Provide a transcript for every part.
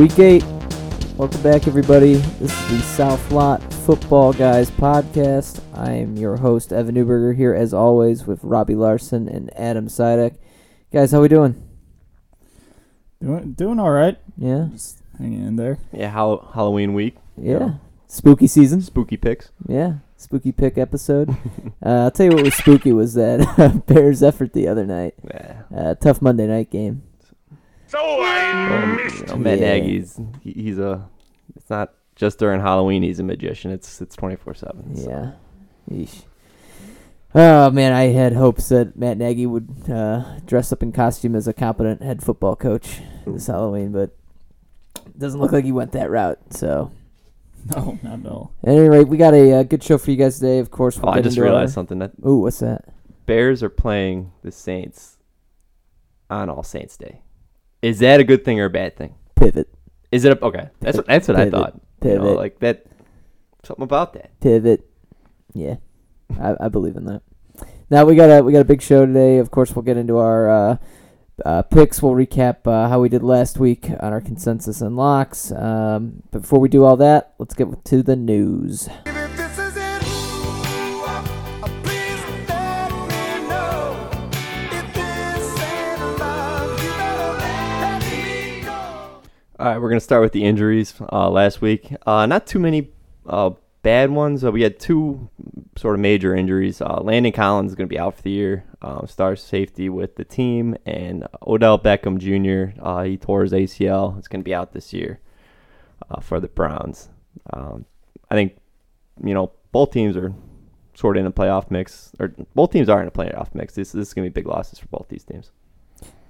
Week eight. Welcome back, everybody. This is the South Lot Football Guys podcast. I am your host, Evan Newberger, here as always with Robbie Larson and Adam Sidek. Guys, how we doing? Doing doing all right. Yeah, Just hanging in there. Yeah, Hall- Halloween week. yeah. Spooky season. Spooky picks. Yeah, spooky pick episode. uh, I'll tell you what was spooky was that Bears effort the other night. Yeah. Uh, tough Monday night game. Well, you know, Matt Yeah. Nagy's he, he's a. It's not just during Halloween. He's a magician. It's it's twenty four seven. Yeah. Yeesh. Oh man, I had hopes that Matt Nagy would uh, dress up in costume as a competent head football coach this Halloween, but it doesn't look like he went that route. So, No, not at all. at any rate, we got a uh, good show for you guys today. Of course, Oh, we'll I get just into our- realized something. That Ooh, what's that? Bears are playing the Saints on All Saints Day. Is that a good thing or a bad thing? Pivot, Is it a, okay? That's what that's what I Pivot. thought. You know, Pivot. like that. Something about that. pivot. Yeah, I, I believe in that. Now we got a we got a big show today. Of course, we'll get into our uh, uh, picks. We'll recap uh, how we did last week on our consensus and locks. Um, but before we do all that, let's get to the news. All right, we're gonna start with the injuries uh, last week. Uh, not too many uh, bad ones. We had two sort of major injuries. Uh, Landon Collins is gonna be out for the year. Um, star safety with the team, and Odell Beckham Jr. Uh, he tore his ACL. It's gonna be out this year uh, for the Browns. Um, I think you know both teams are sort of in a playoff mix, or both teams are in a playoff mix. This, this is gonna be big losses for both these teams.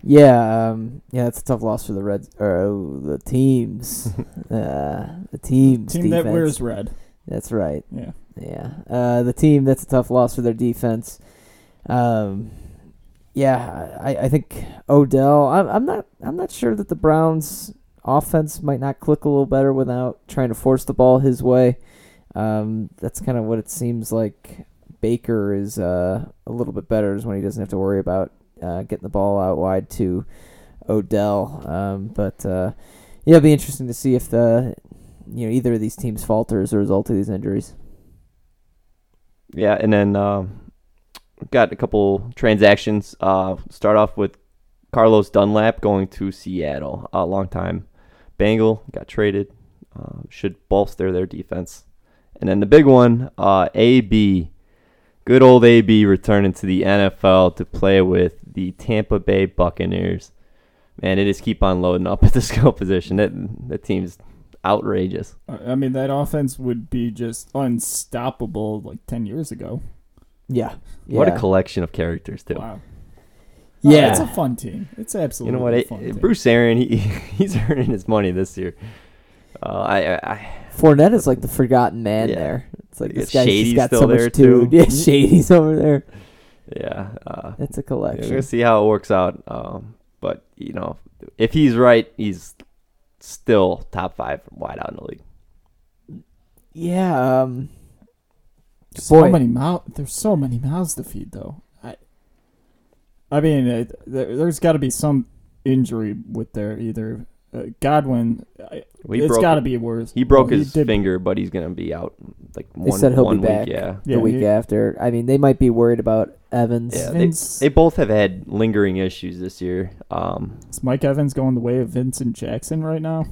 Yeah, um, yeah, it's a tough loss for the Reds or oh, the teams. uh, the teams Team defense. that wears red. That's right. Yeah. Yeah. Uh, the team that's a tough loss for their defense. Um, yeah, I, I think Odell. I'm, I'm not. I'm not sure that the Browns' offense might not click a little better without trying to force the ball his way. Um, that's kind of what it seems like. Baker is uh, a little bit better is when he doesn't have to worry about uh, getting the ball out wide to Odell. Um, but uh, yeah, it'll be interesting to see if the you know either of these teams falter as a result of these injuries. Yeah, and then um, got a couple transactions. Uh, start off with Carlos Dunlap going to Seattle. A long time Bengal got traded. Uh, should bolster their defense. And then the big one, uh, AB, good old AB returning to the NFL to play with the Tampa Bay Buccaneers. Man, it just keep on loading up at the skill position. That that team's outrageous. I I mean, that offense would be just unstoppable like 10 years ago. Yeah. What a collection of characters too. Wow. Yeah. Oh, it's a fun team. It's absolutely You know what? a It, fun it- team. Bruce Arians, he he's earning his money this year. Uh, I, I, I Fournette is like the forgotten man Yeah. there. It's like this guy's just Shady's got still so there, much dude. too. Yeah, Shady's over there. yeah, uh, It's a yeah, we're collection. gonna see how it works out. Um, but you know, if he's right, he's still top five wide out in the league. Yeah. Um, so Boy. many mouth. There's so many mouths to feed, though. I, I mean, it, there, there's got to be some injury with there either uh, Godwin. I, Well, he it's broke- got to be worse. He broke Well, his did- finger, but he's gonna be out like They one, said he'll be one week. back. Yeah, the Yeah, week he- after. I mean, they might be worried about Evans. yeah. They, Vince- they both have had lingering issues this year. Um, Is Mike Evans going the way of Vincent Jackson right now?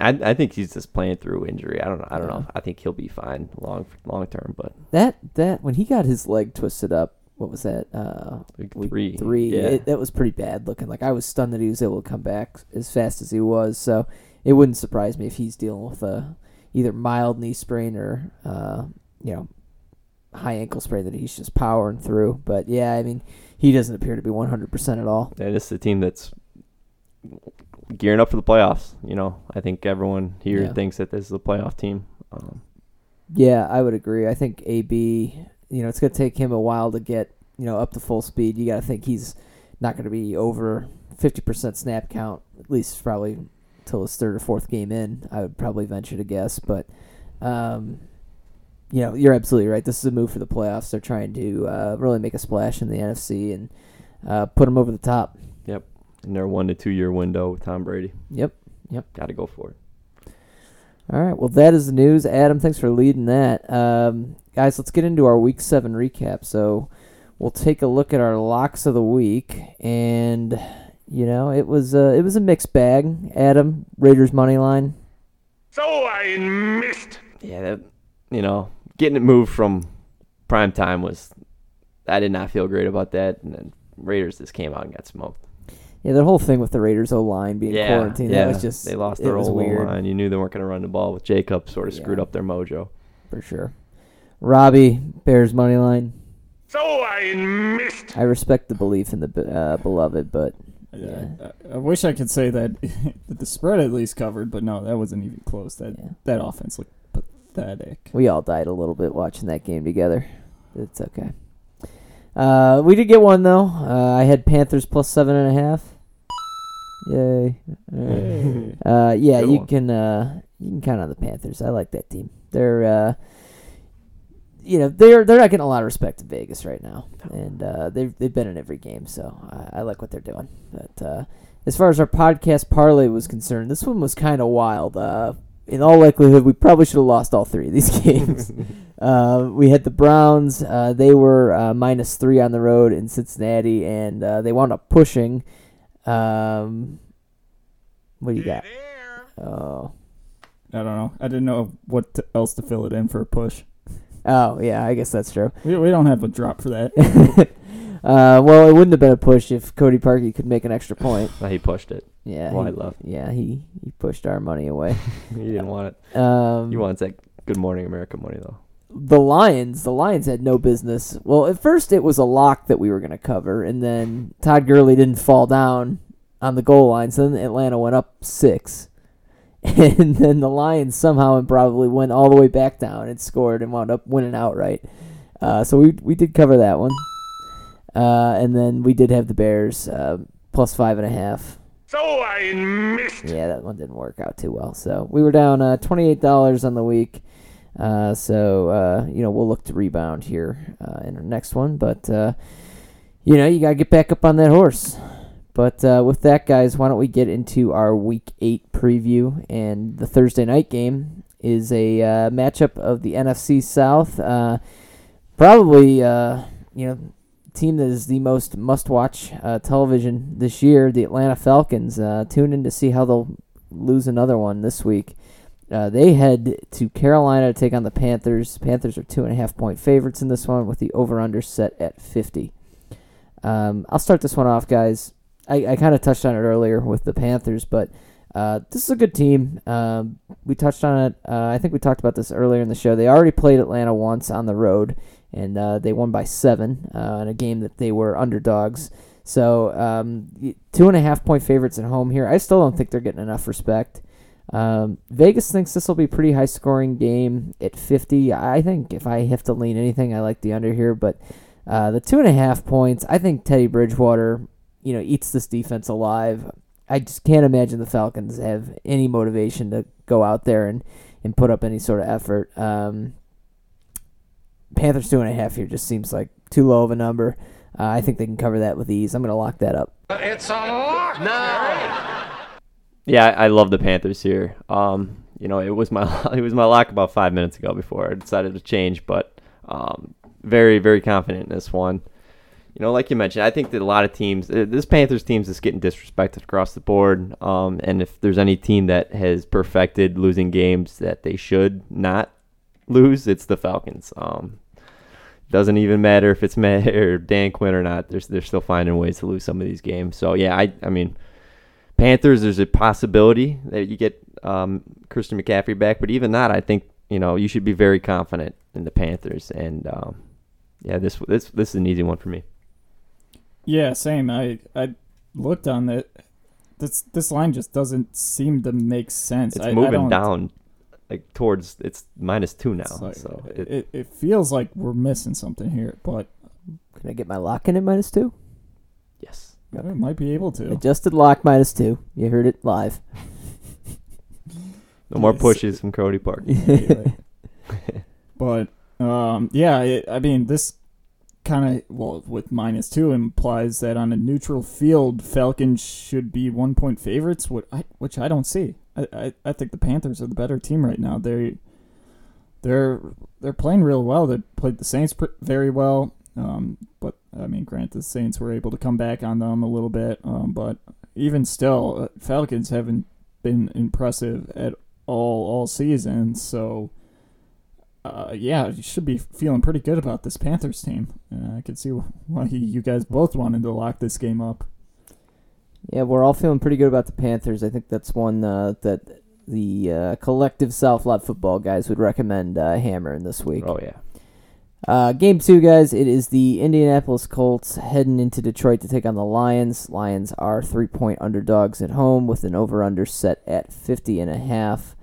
I, I think he's just playing through injury. I don't know. I don't know. I think he'll be fine long long term, but That that when he got his leg twisted up, what was that? Uh, week week three, three. Yeah. It, that was pretty bad looking. Like I was stunned that he was able to come back as fast as he was. So it wouldn't surprise me if he's dealing with a either mild knee sprain or uh, you know high ankle sprain that he's just powering through. But yeah, I mean he doesn't appear to be 100 percent at all. And this is a team that's gearing up for the playoffs. You know, I think everyone here Yeah. thinks that this is a playoff team. Um, Yeah, I would agree. I think AB, you know, it's going to take him a while to get, you know, up to full speed. You got to think he's not going to be over 50% snap count, at least probably till his third or fourth game in. I would probably venture to guess. But, um, you know, you're absolutely right. This is a move for the playoffs. They're trying to uh, really make a splash in the NFC and uh, put them over the top. Yep. In their one to two year window with Tom Brady. Yep. Got to go for it. All right. Well, that is the news. Adam, thanks for leading that. Um, guys, let's get into our week seven recap. So we'll take a look at our locks of the week, and you know it was uh, it was a mixed bag. Adam, Raiders money line. So I missed. Yeah, that, you know, getting it moved from prime time was. I did not feel great about that, and then Raiders just came out and got smoked. Yeah, that whole thing with the Raiders O line being yeah, quarantined, yeah. that was just they lost their was whole weird line. You knew they weren't going to run the ball with Jacob. Sort of screwed up their mojo. for sure. Robbie, Bears money line. So I missed. I respect the belief in the uh, beloved, but Yeah. I, I wish I could say that, that the spread at least covered, but no, that wasn't even close. That Yeah. that offense looked pathetic. we all died a little bit watching that game together. It's okay. Uh, we did get one though. Uh, I had Panthers plus seven and a half. Yay! Right. Uh, yeah, Good you one. can uh, you can count on the Panthers. I like that team. They're uh, you know they're they're not getting a lot of respect in Vegas right now, and uh, they've they've been in every game, so I, I like what they're doing. But uh, as far as our podcast parlay was concerned, this one was kind of wild. Uh, in all likelihood, we probably should have lost all three of these games. uh, we had the Browns; uh, they were uh, minus three on the road in Cincinnati, and uh, they wound up pushing. Um, what do you got? Oh. I don't know. I didn't know what to, else to fill it in for a push. Oh yeah, I guess that's true. We, we don't have a drop for that. uh, well, it wouldn't have been a push if Cody Parkey could make an extra point. Well, he pushed it. Yeah, Wide he, left. yeah, he, he pushed our money away. He didn't want it. Um, He wants that Good Morning America money though. the Lions. The Lions had no business. Well, at first it was a lock that we were going to cover, and then Todd Gurley didn't fall down on the goal line, so then Atlanta went up six. And then the Lions somehow and probably went all the way back down and scored and wound up winning outright. Uh, so we we did cover that one. Uh, and then we did have the Bears uh, plus five and a half. So I missed. Yeah, that one didn't work out too well. So we were down uh, twenty eight dollars on the week. Uh, so uh, you know we'll look to rebound here uh, in our next one, but uh, you know you gotta get back up on that horse. But uh, with that, guys, why don't we get into our Week Eight preview? And the Thursday night game is a uh, matchup of the NFC South. Uh, probably uh, you know team that is the most must-watch uh, television this year, the Atlanta Falcons. Uh, tune in to see how they'll lose another one this week. Uh, they head to Carolina to take on the Panthers. Panthers are two and a half point favorites in this one, with the over/under set at fifty. Um, I'll start this one off, guys. I, I kind of touched on it earlier with the Panthers, but uh, this is a good team. Um, we touched on it. Uh, I think we talked about this earlier in the show. They already played Atlanta once on the road, and uh, they won by seven uh, in a game that they were underdogs. So um, two and a half point favorites at home here. I still don't think they're getting enough respect. Um, Vegas thinks this will be a pretty high scoring game at 50. I think if I have to lean anything, I like the under here, but uh, the two and a half points, I think Teddy Bridgewater, you know, eats this defense alive. I just can't imagine the Falcons have any motivation to go out there and, and put up any sort of effort. Um, Panthers two and a half here just seems like too low of a number. Uh, I think they can cover that with ease. I'm going to lock that up. It's a lock now. Yeah, I, I love the Panthers here. Um, you know, it was my it was my lock about five minutes ago before I decided to change, but um, very very confident in this one. You know, like you mentioned, I think that a lot of teams, uh, this Panthers team is getting disrespected across the board. Um, and if there's any team that has perfected losing games that they should not lose, it's the Falcons. Um, doesn't even matter if it's Matt or Dan Quinn or not. They're they're still finding ways to lose some of these games. So yeah, I I mean, Panthers. There's a possibility that you get um, Christian McCaffrey back, but even that, I think you know you should be very confident in the Panthers. And um, yeah, this this this is an easy one for me. Yeah, same. I I looked on that. This this line just doesn't seem to make sense. It's I, I moving don't- down like towards it's minus two now. it's like- so it, it, it, feels like we're missing something here, but Can I get my lock in at minus two? yes, I might be able to. Adjusted lock minus two. You heard it live. no more pushes from Cody Park. but um, yeah, it, I mean this kind of well with minus two implies that on a neutral field, Falcons should be one point favorites, which I, which I don't see. I, I, I think the Panthers are the better team right now. They they're they're playing real well. They played the Saints very well, um, but I mean, grant the Saints were able to come back on them a little bit, um, but even still, uh, Falcons haven't been impressive at all all season. So, uh, yeah, you should be feeling pretty good about this Panthers team. Uh, I can see why you guys both wanted to lock this game up. Yeah, we're all feeling pretty good about the Panthers. I think that's one uh, that the uh, collective South Lot football guys would recommend uh, hammering this week. Oh yeah. Uh, game two, guys. It is the Indianapolis Colts heading into Detroit to take on the Lions. Lions are three point underdogs at home with an over under set at 50 and a half.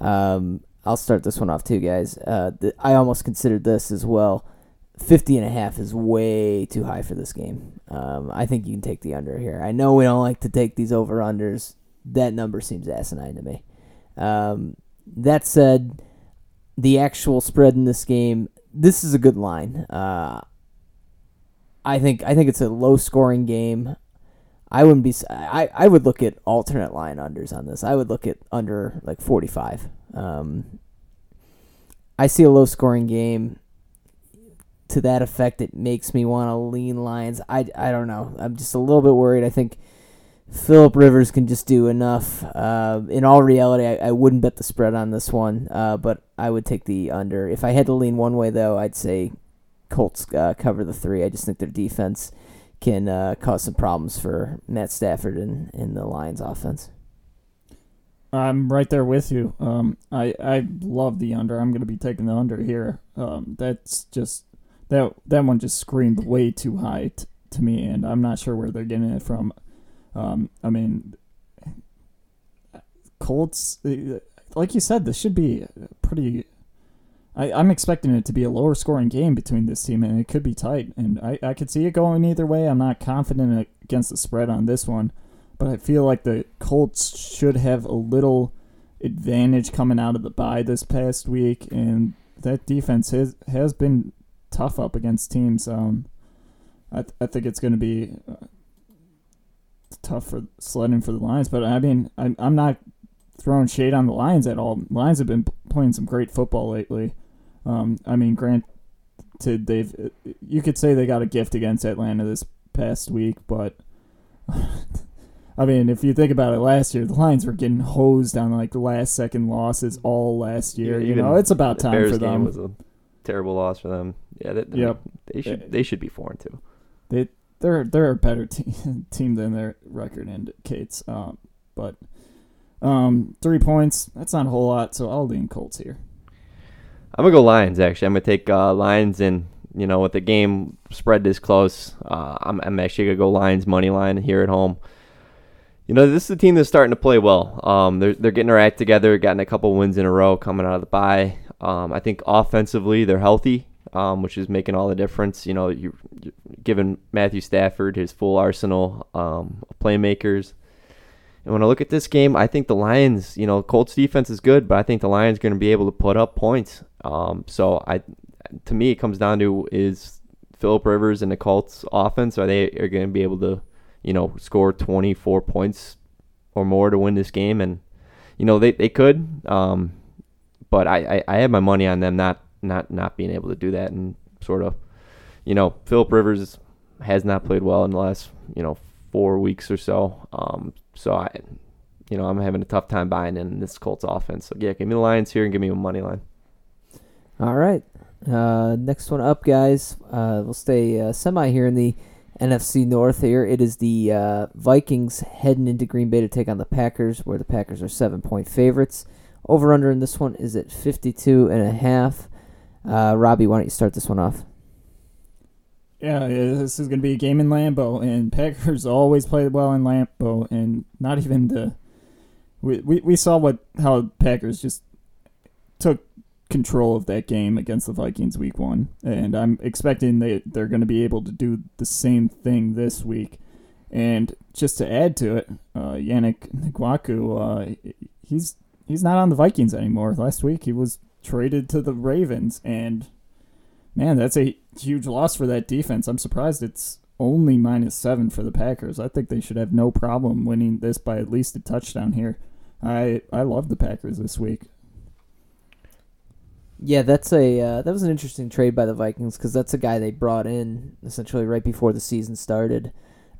Um, I'll start this one off too, guys. Uh, th- I almost considered this as well. 50 and a half is way too high for this game. Um, I think you can take the under here. I know we don't like to take these over unders. That number seems asinine to me. Um, that said, the actual spread in this game, this is a good line. Uh, I think I think it's a low scoring game. I wouldn't be. I I would look at alternate line unders on this. I would look at under like forty five. Um, I see a low scoring game. To that effect, it makes me want to lean lines. I, I don't know. I'm just a little bit worried. I think Philip Rivers can just do enough. Uh, in all reality, I, I wouldn't bet the spread on this one, uh, but I would take the under. If I had to lean one way, though, I'd say Colts uh, cover the three. I just think their defense can uh, cause some problems for Matt Stafford and, and the Lions offense. I'm right there with you. Um, I I love the under. I'm going to be taking the under here. Um, that's just that that one just screamed way too high t- to me, and I'm not sure where they're getting it from. Um, I mean, Colts, like you said, this should be pretty. I, I'm expecting it to be a lower scoring game between this team, and it could be tight. And I, I could see it going either way. I'm not confident against the spread on this one, but I feel like the Colts should have a little advantage coming out of the bye this past week, and that defense has has been tough up against teams. Um, I th- I think it's going to be uh, tough for sledding for the Lions, but I mean I'm I'm not throwing shade on the Lions at all. Lions have been playing some great football lately. Um, I mean, granted, they've you could say they got a gift against Atlanta this past week, but I mean, if you think about it, last year the Lions were getting hosed on like last second losses all last year. Yeah, you know, it's about time Bears for game them. was a terrible loss for them. Yeah, they, Yep. they should Uh, they should be four and two. they're they're a better team team than their record indicates. Um, but um, three points that's not a whole lot, so I'll lean Colts here. I'm gonna go Lions. Actually, I'm gonna take uh, Lions, and you know, with the game spread this close, uh, I'm I'm actually gonna go Lions money line here at home. You know, this is a team that's starting to play well. Um, they're they're getting their act together, gotten a couple wins in a row coming out of the bye. Um, I think offensively they're healthy, um, which is making all the difference. You know, you giving Matthew Stafford his full arsenal um, of playmakers. And when I look at this game, I think the Lions, you know, Colts defense is good, but I think the Lions are going to be able to put up points. Um, so I, to me, it comes down to is Philip Rivers and the Colts offense are they are going to be able to, you know, score 24 points or more to win this game, and you know they they could, um, but I, I I have my money on them not not not being able to do that and sort of, you know, Philip Rivers has not played well in the last you know four weeks or so. Um, so I, you know, I'm having a tough time buying in this Colts offense. So yeah, give me the Lions here and give me a money line. All right. Uh, next one up, guys. Uh, we'll stay uh, semi here in the NFC North. Here it is the uh, Vikings heading into Green Bay to take on the Packers, where the Packers are seven point favorites. Over under in this one is at fifty two and a half. Uh, Robbie, why don't you start this one off? Yeah, this is going to be a game in Lambeau, and Packers always play well in Lambeau, and not even the. We, we, we saw what how Packers just took control of that game against the Vikings week one, and I'm expecting they they're going to be able to do the same thing this week. And just to add to it, uh, Yannick Ngakoue, uh, he's he's not on the Vikings anymore. Last week he was traded to the Ravens, and Man, that's a huge loss for that defense. I'm surprised it's only minus seven for the Packers. I think they should have no problem winning this by at least a touchdown here. I I love the Packers this week. Yeah, that's a uh, that was an interesting trade by the Vikings because that's a guy they brought in essentially right before the season started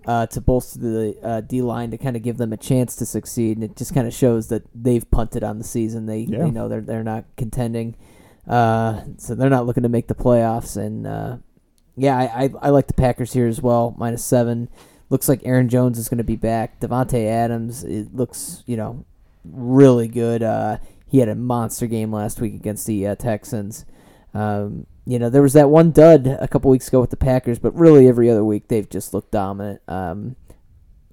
uh, to bolster the uh, D line to kind of give them a chance to succeed, and it just kind of shows that they've punted on the season. They Yeah. they know they're they're not contending, uh, so they're not looking to make the playoffs. And uh, yeah, I, I I like the Packers here as well, minus seven. Looks like Aaron Jones is going to be back. Davante Adams, it looks you know really good. Uh, he had a monster game last week against the uh, Texans. Um, you know, there was that one dud a couple weeks ago with the Packers, but really every other week they've just looked dominant. Um,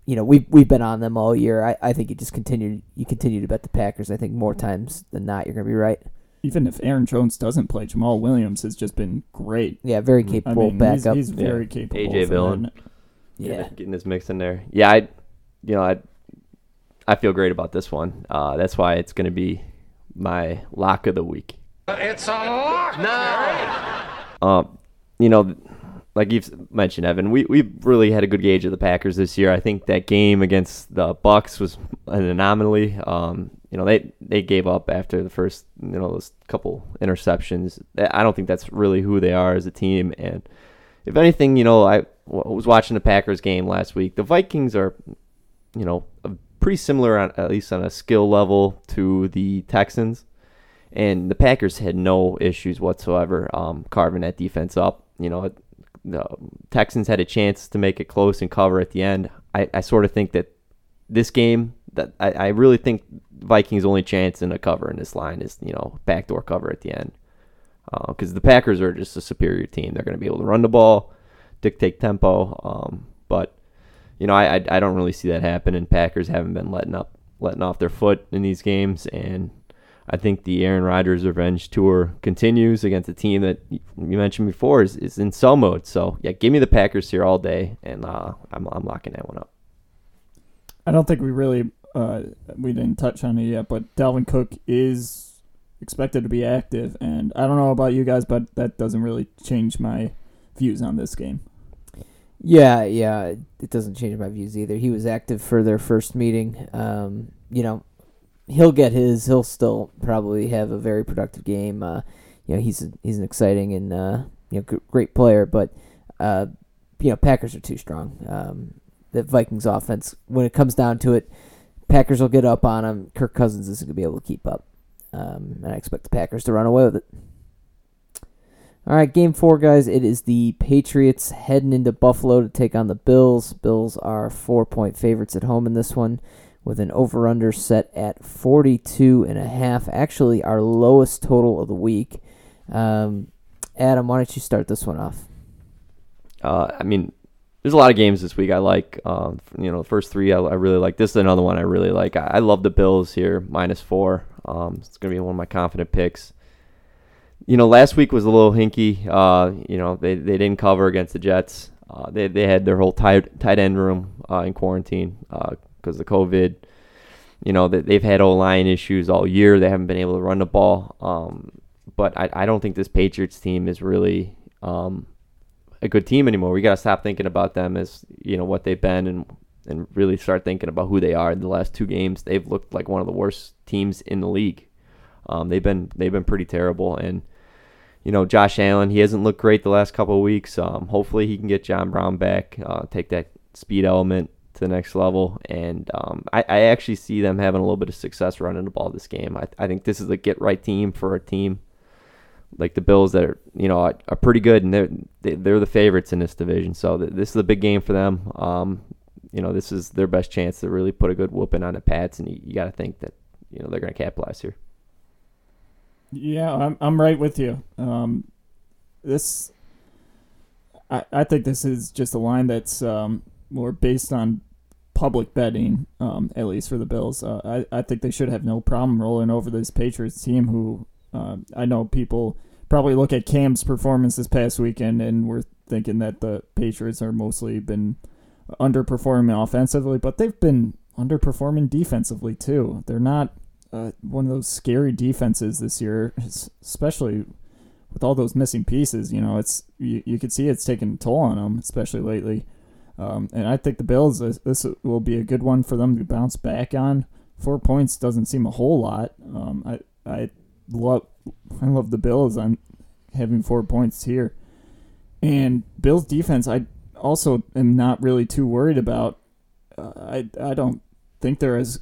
you know, we've we've been on them all year. I, I think you just continue you continue to bet the Packers. I think more times than not you're gonna be right. Even if Aaron Jones doesn't play, Jamaal Williams has just been great. Yeah, very I capable mean, backup. he's, he's very capable. AJ for Dillon. that. yeah, Getting, getting his mix in there. Yeah, I, you know, I, I feel great about this one. Uh, that's why it's going to be my lock of the week. It's a lock now. Um, you know, like you've mentioned, Evan, we we really had a good gauge of the Packers this year. I think that game against the Bucks was an anomaly. Um, you know, they they gave up after the first you know those couple interceptions. I don't think that's really who they are as a team. And if anything, you know, I was watching the Packers game last week. The Vikings are, you know, pretty similar on at least on a skill level to the Texans and the Packers had no issues whatsoever um, carving that defense up. You know, the Texans had a chance to make it close and cover at the end. I, I sort of think that this game, that I, I really think Vikings' only chance in a cover in this line is you know backdoor cover at the end, because the Packers are just a superior team. They're going to be able to run the ball, dictate tempo, um, but you know I, I I don't really see that happen. And Packers haven't been letting up letting off their foot in these games and. I think the Aaron Rodgers revenge tour continues against a team that you mentioned before is, is in sell mode. So yeah, give me the Packers here all day, and uh, I'm I'm locking that one up. I don't think we really uh, we didn't touch on it yet, but Dalvin Cook is expected to be active, and I don't know about you guys, but that doesn't really change my views on this game. Yeah, yeah, it doesn't change my views either. He was active for their first meeting. Um, you know, he'll get his. He'll still probably have a very productive game. Uh, you know, he's he's an exciting and uh, you know great player, but uh, you know, Packers are too strong. Um, the Vikings offense, when it comes down to it, Packers will get up on him. Kirk Cousins isn't gonna be able to keep up, um, and I expect the Packers to run away with it. All right, game four, guys. It is the Patriots heading into Buffalo to take on the Bills. Bills are four point favorites at home in this one with an over under set at 42 and a half. Actually, our lowest total of the week. Um, Adam, why don't you start this one off? Uh, I mean, there's a lot of games this week I like. Um, you know, the first three I, I really like. This is another one I really like. I, I love the Bills here, minus four. Um, it's gonna be one of my confident picks. You know, last week was a little hinky. Uh, you know, they, they didn't cover against the Jets. Uh, they they had their whole tight tight end room uh, in quarantine because of COVID. You know, they, they've had O line issues all year. They haven't been able to run the ball. Um, but I, I don't think this Patriots team is really um, a good team anymore. We got to stop thinking about them as you know what they've been and and really start thinking about who they are. In the last two games, they've looked like one of the worst teams in the league. Um, they've been they've been pretty terrible, and you know Josh Allen he hasn't looked great the last couple of weeks. Um, hopefully he can get John Brown back, uh, take that speed element to the next level, and um, I, I actually see them having a little bit of success running the ball this game. I, I think this is a get right team for a team like the Bills that are you know are, are pretty good and they're they- they're the favorites in this division. So th- this is a big game for them. Um, you know this is their best chance to really put a good whooping on the Pats, and you, you got to think that you know they're going to capitalize here. Yeah, I'm I'm right with you. Um, this, I I think this is just a line that's um, more based on public betting, um, at least for the Bills. Uh, I I think they should have no problem rolling over this Patriots team. Who uh, I know people probably look at Cam's performance this past weekend and we're thinking that the Patriots are mostly been underperforming offensively, but they've been underperforming defensively too. They're not uh, one of those scary defenses this year, especially with all those missing pieces, you know, it's you, you see it's taking a toll on them, especially lately. Um, and I think the Bills this, this will be a good one for them to bounce back on. Four points doesn't seem a whole lot. Um, I I love I love the Bills I'm having four points here, and Bills defense. I also am not really too worried about. Uh, I I don't think they're as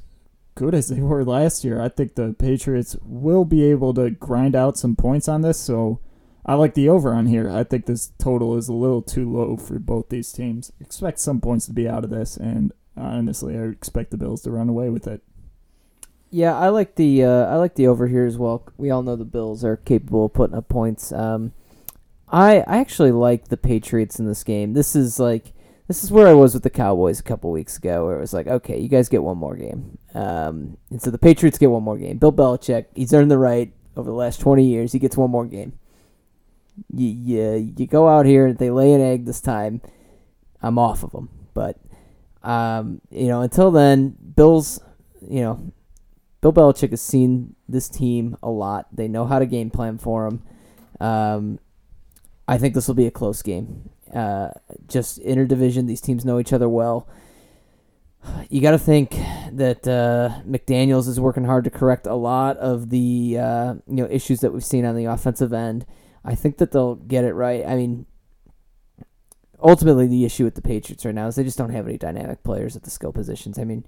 good as they were last year. I think the Patriots will be able to grind out some points on this. So I like the over on here. I think this total is a little too low for both these teams. Expect some points to be out of this, and honestly, I expect the Bills to run away with it. Yeah, I like the uh, I like the over here as well. We all know the Bills are capable of putting up points. Um, I I actually like the Patriots in this game. This is like this is where I was with the Cowboys a couple weeks ago, where it was like, okay, you guys get one more game, um, and so the Patriots get one more game. Bill Belichick, he's earned the right over the last twenty years. He gets one more game. You you, you go out here, and they lay an egg this time. I'm off of them, but um, you know until then, Bills, you know Bill Belichick has seen this team a lot. They know how to game plan for him. Um, I think this will be a close game. Uh, just interdivision, these teams know each other well. You got to think that uh, McDaniels is working hard to correct a lot of the uh, you know issues that we've seen on the offensive end. I think that they'll get it right. I mean, ultimately, the issue with the Patriots right now is they just don't have any dynamic players at the skill positions. I mean,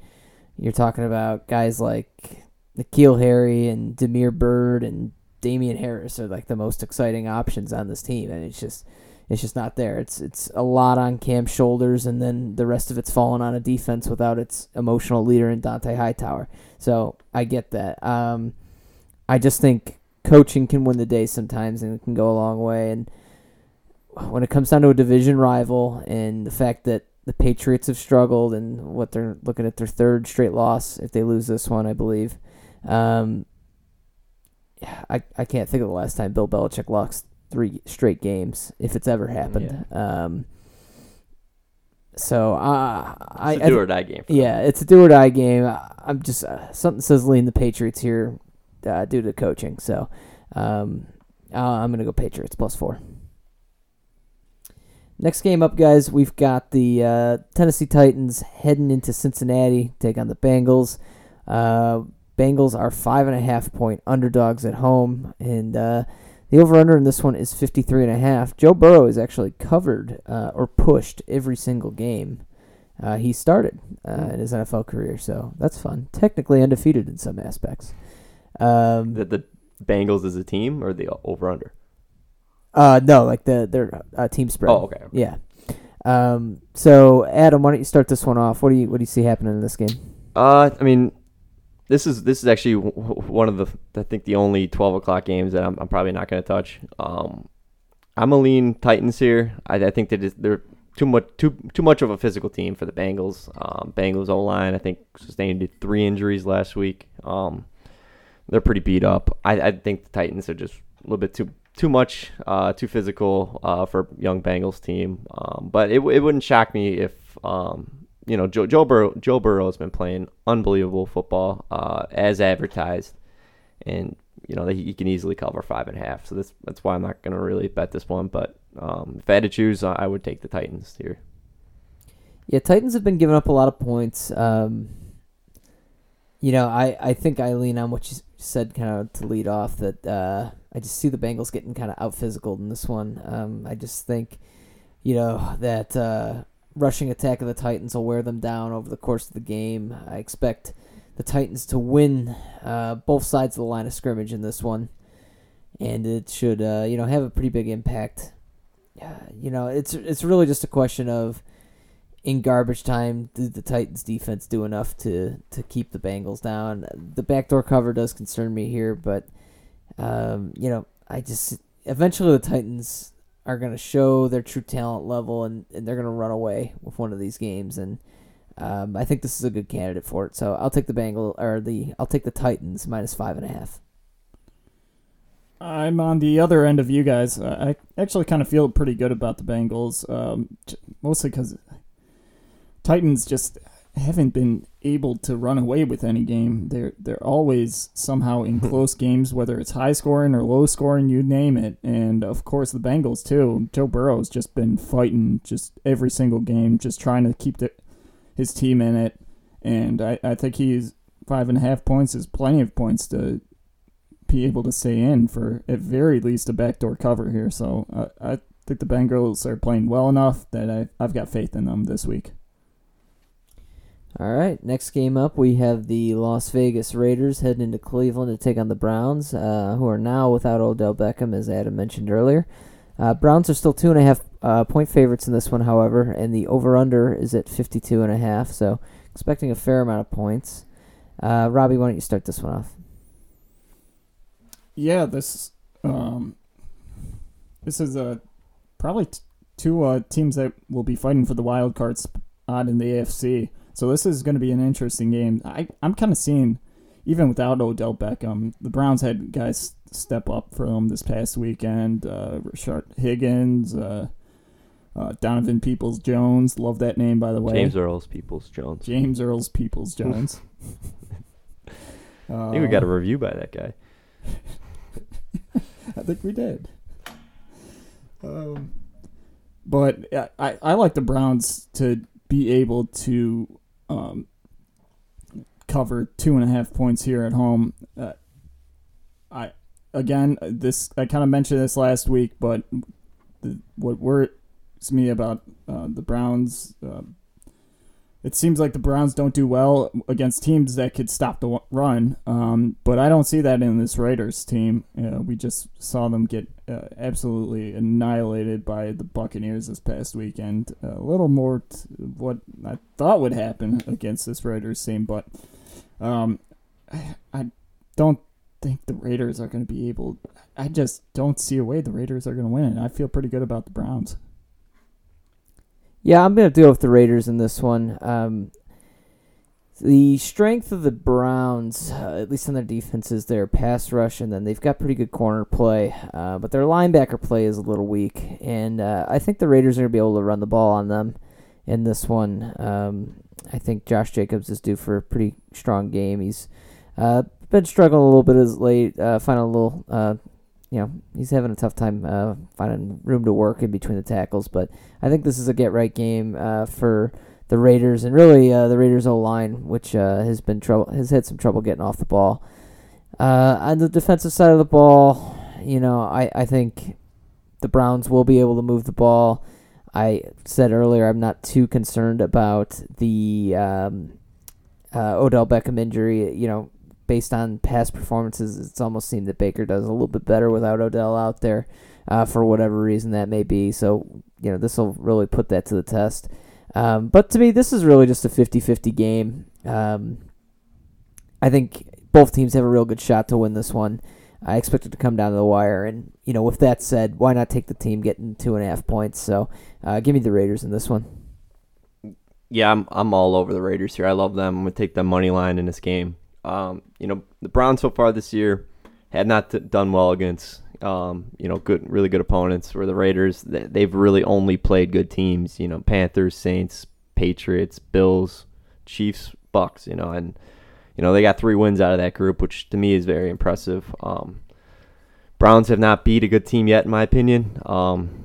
you're talking about guys like N'Keal Harry and Damiere Byrd and Damien Harris are like the most exciting options on this team, and it's just it's just not there. It's it's a lot on Cam's shoulders, and then the rest of it's falling on a defense without its emotional leader in Dont'a Hightower. So I get that. Um, I just think coaching can win the day sometimes, and it can go a long way. And when it comes down to a division rival, and the fact that the Patriots have struggled, and what they're looking at their third straight loss if they lose this one, I believe. Um, I I can't think of the last time Bill Belichick lost three straight games, if it's ever happened. Um, so uh, I, It's I a do or die game. for them. yeah, it's a do or die game. I- I'm just uh, something says lean the Patriots here uh, due to coaching. So um, uh, I'm gonna go Patriots plus four. Next game up, guys, we've got the uh, Tennessee Titans heading into Cincinnati take on the Bengals. Uh, Bengals are five and a half point underdogs at home, and uh, the over under in this one is 53 and a half. Joe Burrow is actually covered uh, or pushed every single game uh, he started uh, in his NFL career, so that's fun. Technically undefeated in some aspects. Um, The, the Bengals as a team or the over under? Uh, no, like the their uh, team spread. Oh, okay. Yeah. Um, so Adam, why don't you start this one off? What do you what do you see happening in this game? Uh, I mean, this is this is actually one of the I think the only twelve o'clock games that I'm, I'm probably not going to touch. Um, I'm a lean Titans here. I, I think that they're too much too too much of a physical team for the Bengals. Um, Bengals O line I think sustained three injuries last week. Um, they're pretty beat up. I, I think the Titans are just a little bit too too much, uh, too physical uh, for young Bengals team. Um, but it, it wouldn't shock me if um, you know Joe Joe Burrow Joe Burrow has been playing unbelievable football uh, as advertised, and you know he, he can easily cover five and a half. So this that's why I'm not going to really bet this one. But um, if I had to choose, I I would take the Titans here. Yeah, Titans have been giving up a lot of points. Um, you know, I, I think I lean on what you said kind of to lead off that uh, I just see the Bengals getting kind of out physical in this one. Um, I just think, you know, that uh, rushing attack of the Titans will wear them down over the course of the game. I expect the Titans to win uh, both sides of the line of scrimmage in this one, and it should uh, you know have a pretty big impact. You know, it's it's really just a question of in garbage time, did the Titans defense do enough to to keep the Bengals down? The backdoor cover does concern me here, but um, you know, I just eventually the Titans are going to show their true talent level and, and they're going to run away with one of these games and um, I think this is a good candidate for it. So I'll take the Bengal or the I'll take the Titans minus five and a half. I'm on the other end of you guys. Uh, I actually kind of feel pretty good about the Bengals, um, mostly because Titans just haven't been able to run away with any game. They're they're always somehow in close games, whether it's high scoring or low scoring, you name it. And of course the Bengals too. Joe Burrow's just been fighting just every single game, just trying to keep the, his team in it. And I, I think he's five and a half points is plenty of points to be able to stay in for at very least a backdoor cover here. So uh, I think the Bengals are playing well enough that I, I've got faith in them this week. All right, next game up, we have the Las Vegas Raiders heading into Cleveland to take on the Browns, uh, who are now without Odell Beckham, as Adam mentioned earlier. Uh, Browns are still two and a half uh, point favorites in this one, however, and the over/under is at fifty-two and a half. So expecting a fair amount of points. Uh, Robbie, why don't you start this one off? Yeah, this um, this is uh, probably t- two uh, teams that will be fighting for the wild card spot in the AFC. So this is going to be an interesting game. I I'm kind of seeing, even without Odell Beckham, the Browns had guys step up for them this past weekend. Uh, Rashard Higgins, uh, uh, Donovan Peoples Jones, love that name by the way. James Earls, Peoples Jones. James Earls Peoples Jones. I think we got a review by that guy. I think we did. Um, but I, I like the Browns to be able to um, cover two and a half points here at home. Uh, I again this I kind of mentioned this last week, but the, what worries me about uh, the Browns. Uh, it seems like the Browns don't do well against teams that could stop the run, um, but I don't see that in this Raiders team. Uh, we just saw them get uh, absolutely annihilated by the Buccaneers this past weekend. a little more t- what I thought would happen against this Raiders team, but um, I, I don't think the Raiders are going to be able. I just don't see a way the Raiders are going to win. I feel pretty good about the Browns. Yeah, I'm going to deal with the Raiders in this one. Um, the strength of the Browns, uh, at least on their defense, is their pass rush, and then they've got pretty good corner play. Uh, but their linebacker play is a little weak, and uh, I think the Raiders are going to be able to run the ball on them in this one. Um, I think Josh Jacobs is due for a pretty strong game. He's uh, been struggling a little bit as late, uh, finding a little, uh, you know, he's having a tough time uh, finding room to work in between the tackles. But I think this is a get right game uh, for the Raiders and really uh, the Raiders O line, which uh, has been trouble has had some trouble getting off the ball. Uh, on the defensive side of the ball, you know, I, I think the Browns will be able to move the ball. I said earlier I'm not too concerned about the um, uh, Odell Beckham injury. You know, based on past performances, it's almost seemed that Baker does a little bit better without Odell out there uh, for whatever reason that may be. So, you know, this will really put that to the test. Um, but to me, this is really just a 50 50 game. Um, I think both teams have a real good shot to win this one. I expect it to come down to the wire. And, you know, with that said, why not take the team getting two and a half points? So uh, give me the Raiders in this one. Yeah, I'm I'm all over the Raiders here. I love them. I'm gonna take the money line in this game. Um, you know, the Browns so far this year had not t- done well against um, you know, good, really good opponents. Where the Raiders, they, they've really only played good teams. You know, Panthers, Saints, Patriots, Bills, Chiefs, Bucks. You know, and you know they got three wins out of that group, which to me is very impressive. Um, Browns have not beat a good team yet, in my opinion. Um,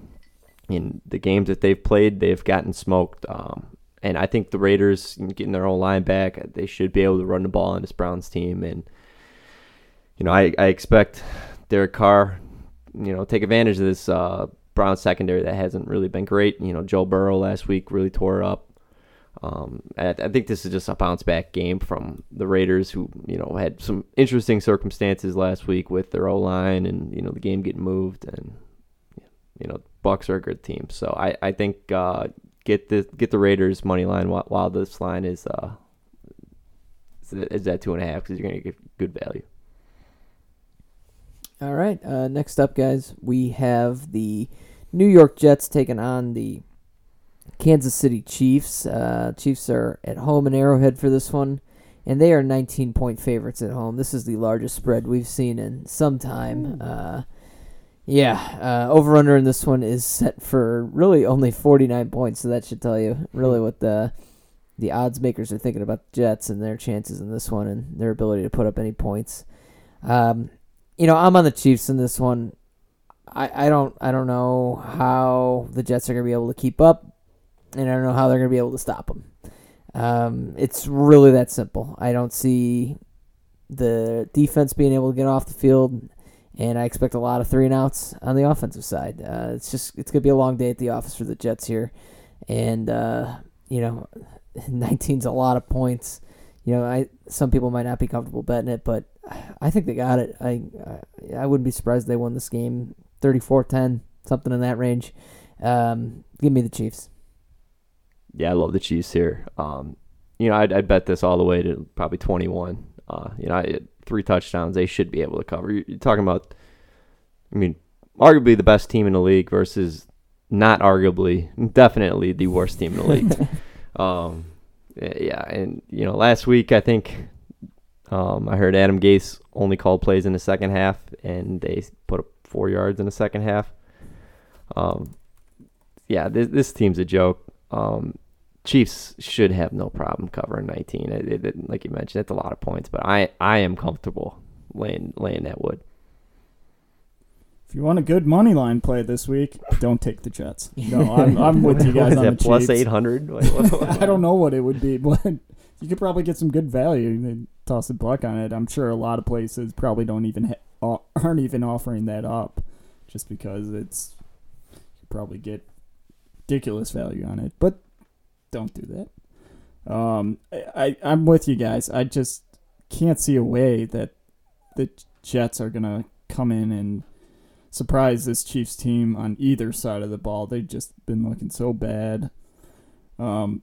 in the games that they've played, they've gotten smoked. Um, and I think the Raiders getting their own line back, they should be able to run the ball on this Browns team. And you know, I, I expect Derek Carr, you know, take advantage of this uh, Browns secondary that hasn't really been great. You know, Joe Burrow last week really tore up. Um, I, I think this is just a bounce back game from the Raiders, who you know had some interesting circumstances last week with their O line and you know the game getting moved, and you know Bucks are a good team. So I I think uh, get the get the Raiders money line while, while this line is uh is, is at two and a half because you're gonna get good value. All right. Uh, next up, guys, we have the New York Jets taking on the Kansas City Chiefs. Uh, Chiefs are at home in Arrowhead for this one, and they are 19 point favorites at home. This is the largest spread we've seen in some time. Uh, yeah, uh, over under in this one is set for really only 49 points, so that should tell you really what the the odds makers are thinking about the Jets and their chances in this one and their ability to put up any points. Um, you know, I'm on the Chiefs in this one. I, I don't I don't know how the Jets are going to be able to keep up, and I don't know how they're going to be able to stop them. Um, it's really that simple. I don't see the defense being able to get off the field, and I expect a lot of three and outs on the offensive side. Uh, it's just it's to be a long day at the office for the Jets here, and uh, you know, 19's a lot of points. You know, I some people might not be comfortable betting it, but I think they got it. I I, wouldn't be surprised they won this game 34-10, something in that range. Um, give me the Chiefs. Yeah, I love the Chiefs here. Um, you know, I'd, I'd bet this all the way to probably 21. Uh, you know, I, three touchdowns, they should be able to cover. You're, talking about, I mean, arguably the best team in the league versus not arguably, definitely the worst team in the league. um, yeah, and you know, last week I think um, I heard Adam Gase only called plays in the second half, and they put up four yards in the second half. Um, yeah, this, this team's a joke. Um, Chiefs should have no problem covering 19. It, it- like you mentioned, it's a lot of points, but I I am comfortable laying laying that wood. If you want a good money line play this week, don't take the Jets. No, I'm, I'm with you guys is on that the plus Chiefs. 800? I don't know what it would be, but you could probably get some good value. They toss a buck on it. I'm sure a lot of places probably don't even ha- aren't even offering that up, just because it's you probably get ridiculous value on it. But don't do that. Um, I, I I'm with you guys. I just can't see a way that the Jets are gonna come in and surprise this Chiefs team on either side of the ball. They've just been looking so bad. Um,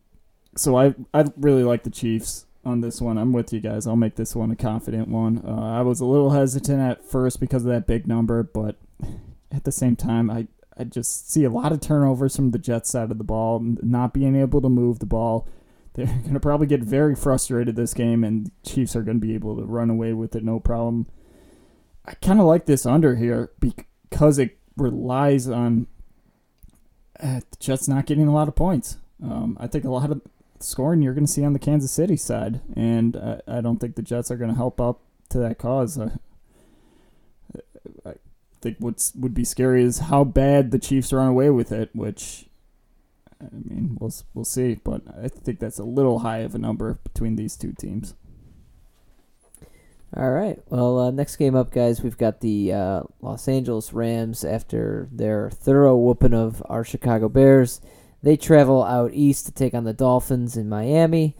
so I I really like the Chiefs on this one. I'm with you guys. I'll make this one a confident one. Uh, I was a little hesitant at first because of that big number, but at the same time, I I just see a lot of turnovers from the Jets side of the ball, not being able to move the ball. They're going to probably get very frustrated this game, and Chiefs are going to be able to run away with it no problem. I kind of like this under here because it relies on uh, the Jets not getting a lot of points. Um, I think a lot of scoring you're going to see on the Kansas City side, and uh, I don't think the Jets are going to help up to that cause. Uh, I think what's would be scary is how bad the Chiefs run away with it, which I mean we'll we'll see, but I think that's a little high of a number between these two teams. All right. Well, uh, next game up, guys, we've got the uh, Los Angeles Rams after their thorough whooping of our Chicago Bears. They travel out east to take on the Dolphins in Miami.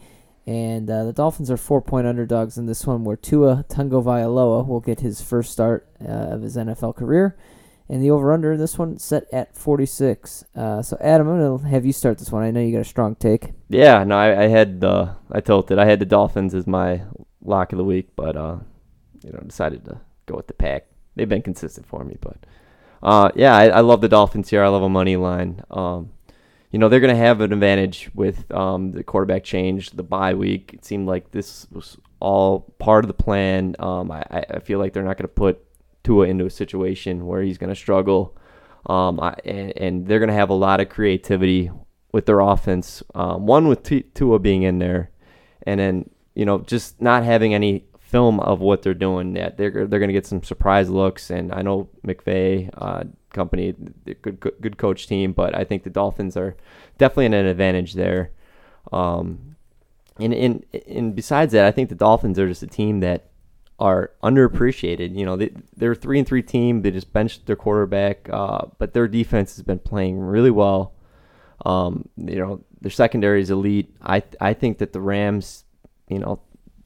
And uh, the Dolphins are four point underdogs in this one, where Tua Tagovailoa will get his first start uh, of his NFL career. And the over under in this one set at 46. Uh, so, Adam, I'm going to have you start this one. I know you got a strong take. Yeah, no, I, I had the I tilted. I had the Dolphins as my lock of the week, but uh, you know, decided to go with the pack. They've been consistent for me, but uh, yeah, I, I love the Dolphins here. I love a money line. Um, you know, they're gonna have an advantage with um, the quarterback change, the bye week. It seemed like this was all part of the plan. Um, I, I feel like they're not gonna put Tua into a situation where he's gonna struggle. Um, I, and, and they're gonna have a lot of creativity with their offense. Um, one with T- Tua being in there, and then you know just not having any film of what they're doing yet. They're they're gonna get some surprise looks, and I know McVay uh, company, good good good coach team, but I think the Dolphins are definitely in an advantage there. Um, and and and besides that, I think the Dolphins are just a team that are underappreciated. You know, they they're a three and three team. They just benched their quarterback, uh, but their defense has been playing really well. Um, you know, their secondary is elite. I I think that the Rams, you know,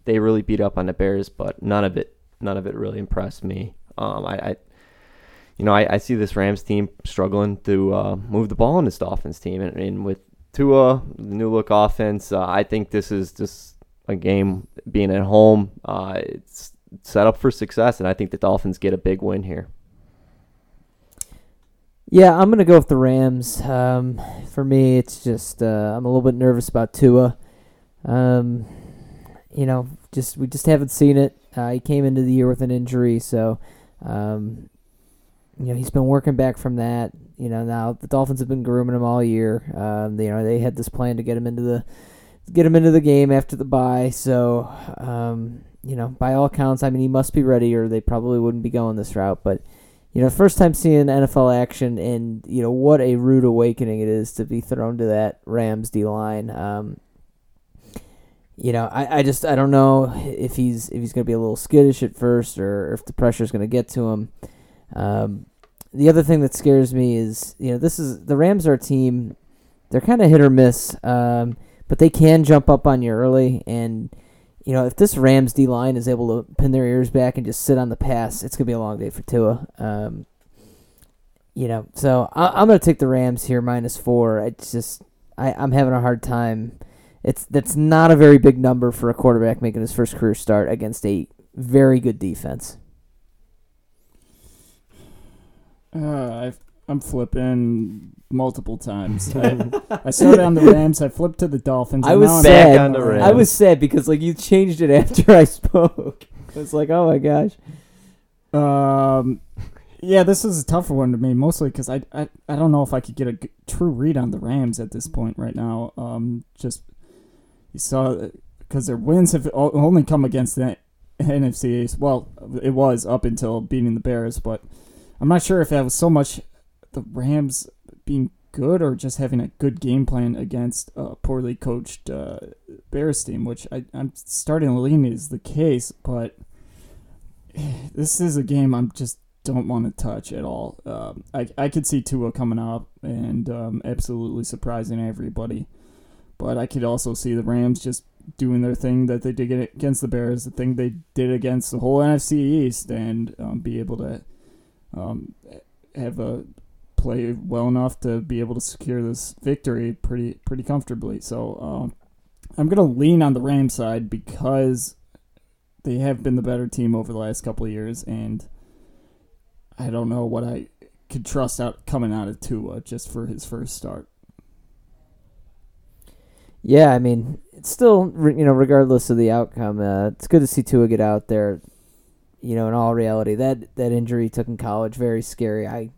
they really beat up on the Bears, but none of it none of it really impressed me. Um, I, I you know, I, I see this Rams team struggling to uh, move the ball in this Dolphins team, and, and with Tua, the new look offense, uh, I think this is just a game being at home. Uh, it's set up for success, and I think the Dolphins get a big win here. Yeah, I'm gonna go with the Rams. Um, for me, it's just uh, I'm a little bit nervous about Tua. Um, you know, just we just haven't seen it. Uh, he came into the year with an injury, so um, you know he's been working back from that. You know, now the Dolphins have been grooming him all year. Um, you know, they had this plan to get him into the get him into the game after the bye. So, um, you know, by all accounts, I mean, he must be ready, or they probably wouldn't be going this route. But, you know, first time seeing NFL action, and you know what a rude awakening it is to be thrown to that Rams D line. Um, you know, I, I just I don't know if he's if he's gonna be a little skittish at first, or if the pressure's gonna get to him. Um, the other thing that scares me is you know this is the Rams are a team. They're kind of hit or miss, um, but they can jump up on you early. And you know if this Rams D line is able to pin their ears back and just sit on the pass, it's gonna be a long day for Tua. Um, you know, so I, I'm gonna take the Rams here minus four. It's just I, I'm having a hard time. It's that's not a very big number for a quarterback making his first career start against a very good defense. Uh, I've, I'm flipping multiple times. I, I started on the Rams. I flipped to the Dolphins. I was now I'm Back sad. on the Rams. I was sad because like you changed it after I spoke. It's like, oh my gosh. Um, yeah, this is a tougher one to me, mostly because I, I I don't know if I could get a g- true read on the Rams at this point right now. Um, just you saw because their wins have o- only come against the NFC East. Well, it was up until beating the Bears, but I'm not sure if that was so much the Rams being good or just having a good game plan against a poorly coached uh, Bears team, which I, I'm starting to lean is the case, but this is a game I'm just don't want to touch at all. Um, I I could see Tua coming up and um, absolutely surprising everybody, but I could also see the Rams just doing their thing that they did against the Bears, the thing they did against the whole NFC East, and um, be able to um, have a play well enough to be able to secure this victory pretty pretty comfortably. So um, I'm gonna lean on the Rams side because they have been the better team over the last couple of years, and I don't know what I could trust out coming out of Tua just for his first start. Yeah, I mean, it's still you know, regardless of the outcome, uh, it's good to see Tua get out there. You know, in all reality, that that injury he took in college very scary. I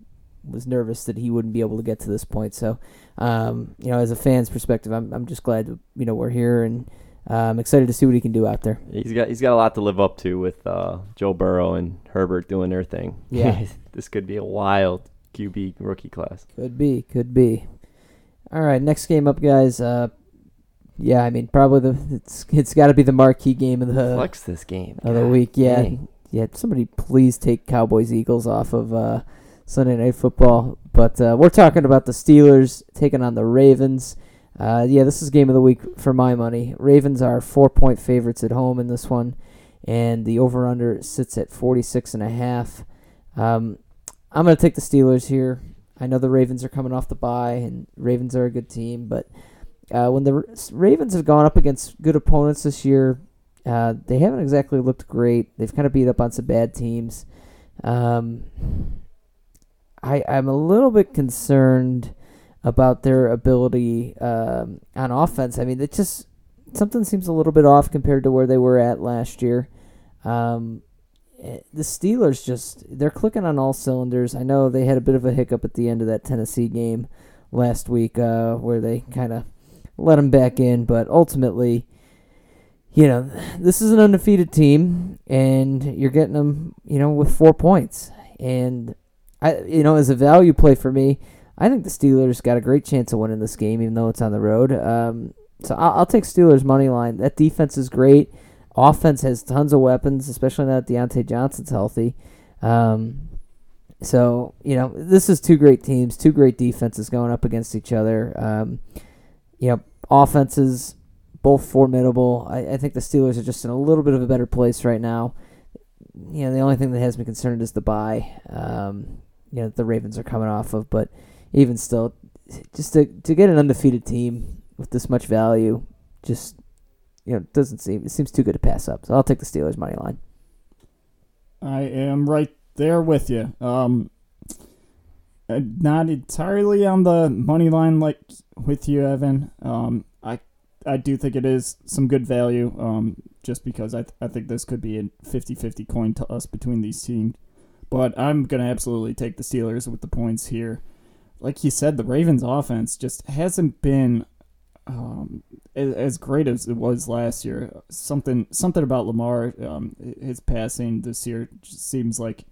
was nervous that he wouldn't be able to get to this point. So, um, you know, as a fan's perspective, I'm I'm just glad you know we're here and uh, I'm excited to see what he can do out there. He's got he's got a lot to live up to with uh, Joe Burrow and Herbert doing their thing. Yeah. this could be a wild QB rookie class. Could be, could be. All right, next game up, guys. Uh, yeah, I mean, probably the it's it's got to be the marquee game of the Flex this game of the week. Yeah, dang. Yeah. Somebody please take Cowboys Eagles off of uh, Sunday Night Football. But uh, we're talking about the Steelers taking on the Ravens. Uh, yeah, this is game of the week for my money. Ravens are four point favorites at home in this one, and the over under sits at forty six and a half. Um, I'm gonna take the Steelers here. I know the Ravens are coming off the bye, and Ravens are a good team, but uh, when the Ravens have gone up against good opponents this year, uh, they haven't exactly looked great. They've kind of beat up on some bad teams. Um, I I'm a little bit concerned about their ability um, on offense. I mean, it just something seems a little bit off compared to where they were at last year. Um, eh, the Steelers just they're clicking on all cylinders. I know they had a bit of a hiccup at the end of that Tennessee game last week, uh, where they kind of let them back in, but ultimately, you know, this is an undefeated team, and you're getting them, you know, with four points. And I, you know, as a value play for me, I think the Steelers got a great chance of winning this game, even though it's on the road. Um, so I'll, I'll take Steelers money line. That defense is great. Offense has tons of weapons, especially now that Diontae Johnson's healthy. Um, so you know, this is two great teams, two great defenses going up against each other. Um, you know, offenses both formidable. I, I think the Steelers are just in a little bit of a better place right now. You know, the only thing that has me concerned is the bye. Um, you know, the Ravens are coming off of, but even still, just to to get an undefeated team with this much value, just you know, doesn't seem it seems too good to pass up. So I'll take the Steelers money line. I am right there with you. Um, uh, not entirely on the money line like with you, Evan. Um, I I do think it is some good value. Um, just because I th- I think this could be a 50-50 coin toss between these teams. But I'm gonna absolutely take the Steelers with the points here. Like you said, the Ravens' offense just hasn't been um, as, as great as it was last year, something something about Lamar, um, his passing this year just seems like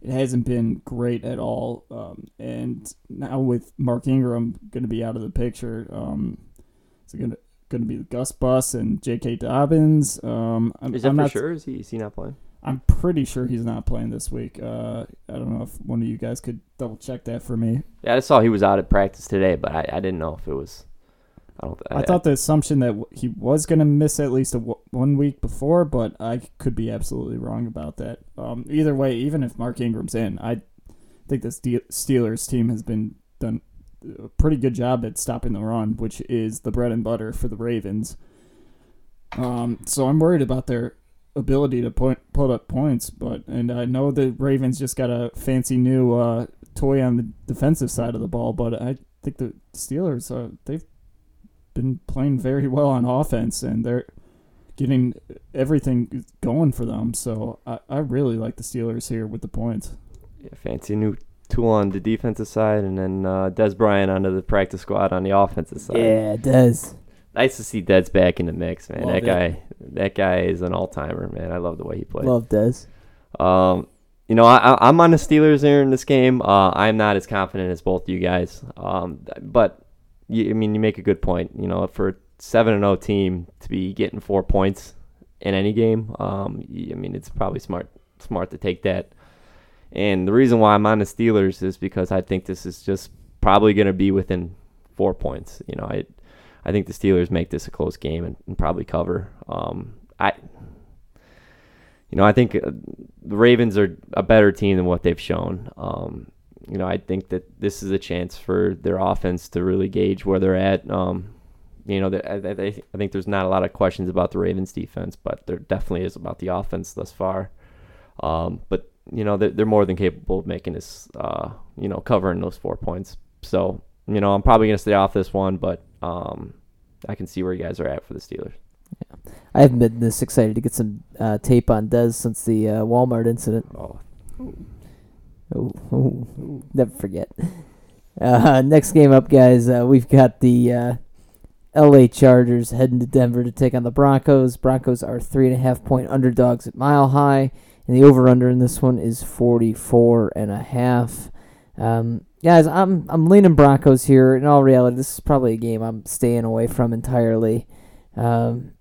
it hasn't been great at all. Um, and now with Mark Ingram going to be out of the picture, um, it's going to going to be Gus Bus and J.K. Dobbins. Um, I'm, Is that I'm for not, sure? Is he, is he not playing? I'm pretty sure he's not playing this week. Uh, I don't know if one of you guys could double check that for me. Yeah, I saw he was out at practice today, but I, I didn't know if it was. I don't. I thought the assumption that he was going to miss at least a w- one week before, but I could be absolutely wrong about that. Um, either way, even if Mark Ingram's in, I think this Steelers team has been done a pretty good job at stopping the run, which is the bread and butter for the Ravens. Um, so I'm worried about their ability to point, put up points, but and I know the Ravens just got a fancy new uh, toy on the defensive side of the ball, but I think the Steelers uh, they've been playing very well on offense and they're getting everything going for them. So I, I really like the Steelers here with the points. Yeah, fancy new tool on the defensive side, and then uh, Dez Bryant onto the practice squad on the offensive side. Yeah, it does. Nice to see Dez back in the mix, man. Love that it. guy, that guy is an all timer, man. I love the way he plays. Love does. Um, you know, I, I'm on the Steelers here in this game. Uh, I'm not as confident as both of you guys. Um, but you, I mean, you make a good point. You know, for a seven and zero team to be getting four points in any game, um, I mean, it's probably smart smart to take that. And the reason why I'm on the Steelers is because I think this is just probably going to be within four points. You know, I I think the Steelers make this a close game and, and probably cover. Um, I you know, I think uh, the Ravens are a better team than what they've shown. Um, you know, I think that this is a chance for their offense to really gauge where they're at. Um, you know, I, I think there's not a lot of questions about the Ravens defense, but there definitely is about the offense thus far. Um, but you know, they're, they're more than capable of making this, uh, you know, covering those four points. So, you know, I'm probably gonna stay off this one, but um, I can see where you guys are at for the Steelers. Yeah. I haven't been this excited to get some uh, tape on Dez since the uh, Walmart incident. Oh, Oh, oh, never forget. Uh, next game up, guys. Uh, we've got the uh, L.A. Chargers heading to Denver to take on the Broncos. Broncos are three and a half point underdogs at Mile High, and the over/under in this one is forty-four and a half. Um, guys, I'm I'm leaning Broncos here. In all reality, this is probably a game I'm staying away from entirely. Um,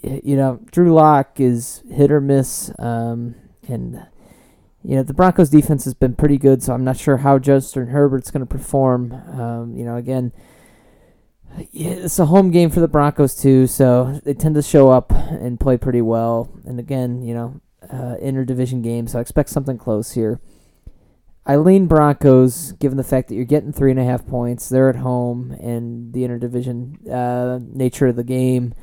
you know, Drew Lock is hit or miss, um, and you know the Broncos defense has been pretty good, so I'm not sure how Justin Herbert's going to perform. Um, you know, again, it's a home game for the Broncos too, so they tend to show up and play pretty well. And again, you know, uh, interdivision game, so I expect something close here. I lean Broncos, given the fact that you're getting three and a half points. They're at home, and the interdivision uh, nature of the game.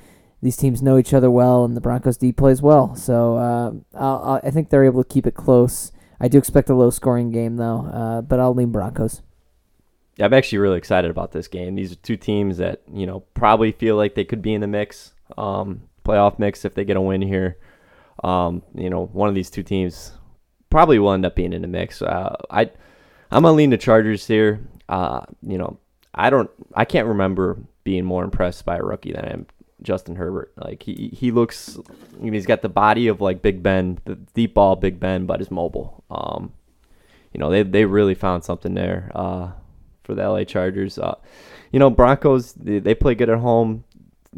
These teams know each other well, and the Broncos D plays well. So uh, I'll, I think they're able to keep it close. I do expect a low-scoring game, though, uh, but I'll lean Broncos. Yeah, I'm actually really excited about this game. These are two teams that you know probably feel like they could be in the mix, um, playoff mix if they get a win here. Um, you know, one of these two teams probably will end up being in the mix. Uh, I, I'm gonna lean the Chargers here. Uh, you know, I don't, I can't remember being more impressed by a rookie than I am Justin Herbert. Like he, he looks, I mean, he's got the body of like Big Ben, the deep ball Big Ben, but is mobile. Um, you know, they they really found something there. Uh, for the LA Chargers. Uh, you know, Broncos they, they play good at home.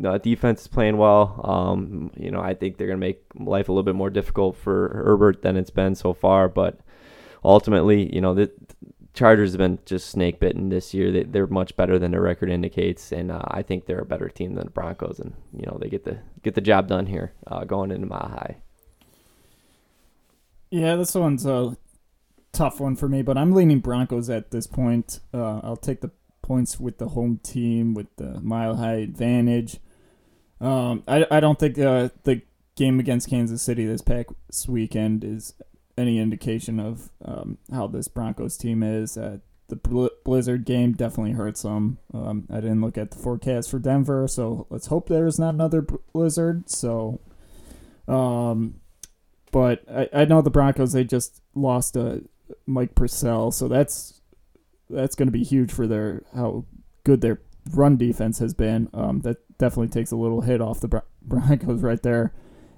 Uh, defense is playing well. Um, you know, I think they're gonna make life a little bit more difficult for Herbert than it's been so far. But ultimately, you know, the Chargers have been just snake bitten this year. They, they're much better than their record indicates, and uh, I think they're a better team than the Broncos. And you know, they get the get the job done here, uh, going into Mile High. Yeah, this one's a tough one for me, but I'm leaning Broncos at this point. Uh, I'll take the points with the home team with the mile high advantage. Um, I, I don't think uh, the game against Kansas City this past weekend is any indication of um, how this Broncos team is. Uh, the bl- Blizzard game definitely hurts them. Um, I didn't look at the forecast for Denver, so let's hope there's not another blizzard. So, um, but I, I know the Broncos they just lost uh, Mike Purcell, so that's that's going to be huge for their how good their run defense has been. Um, that definitely takes a little hit off the Broncos right there.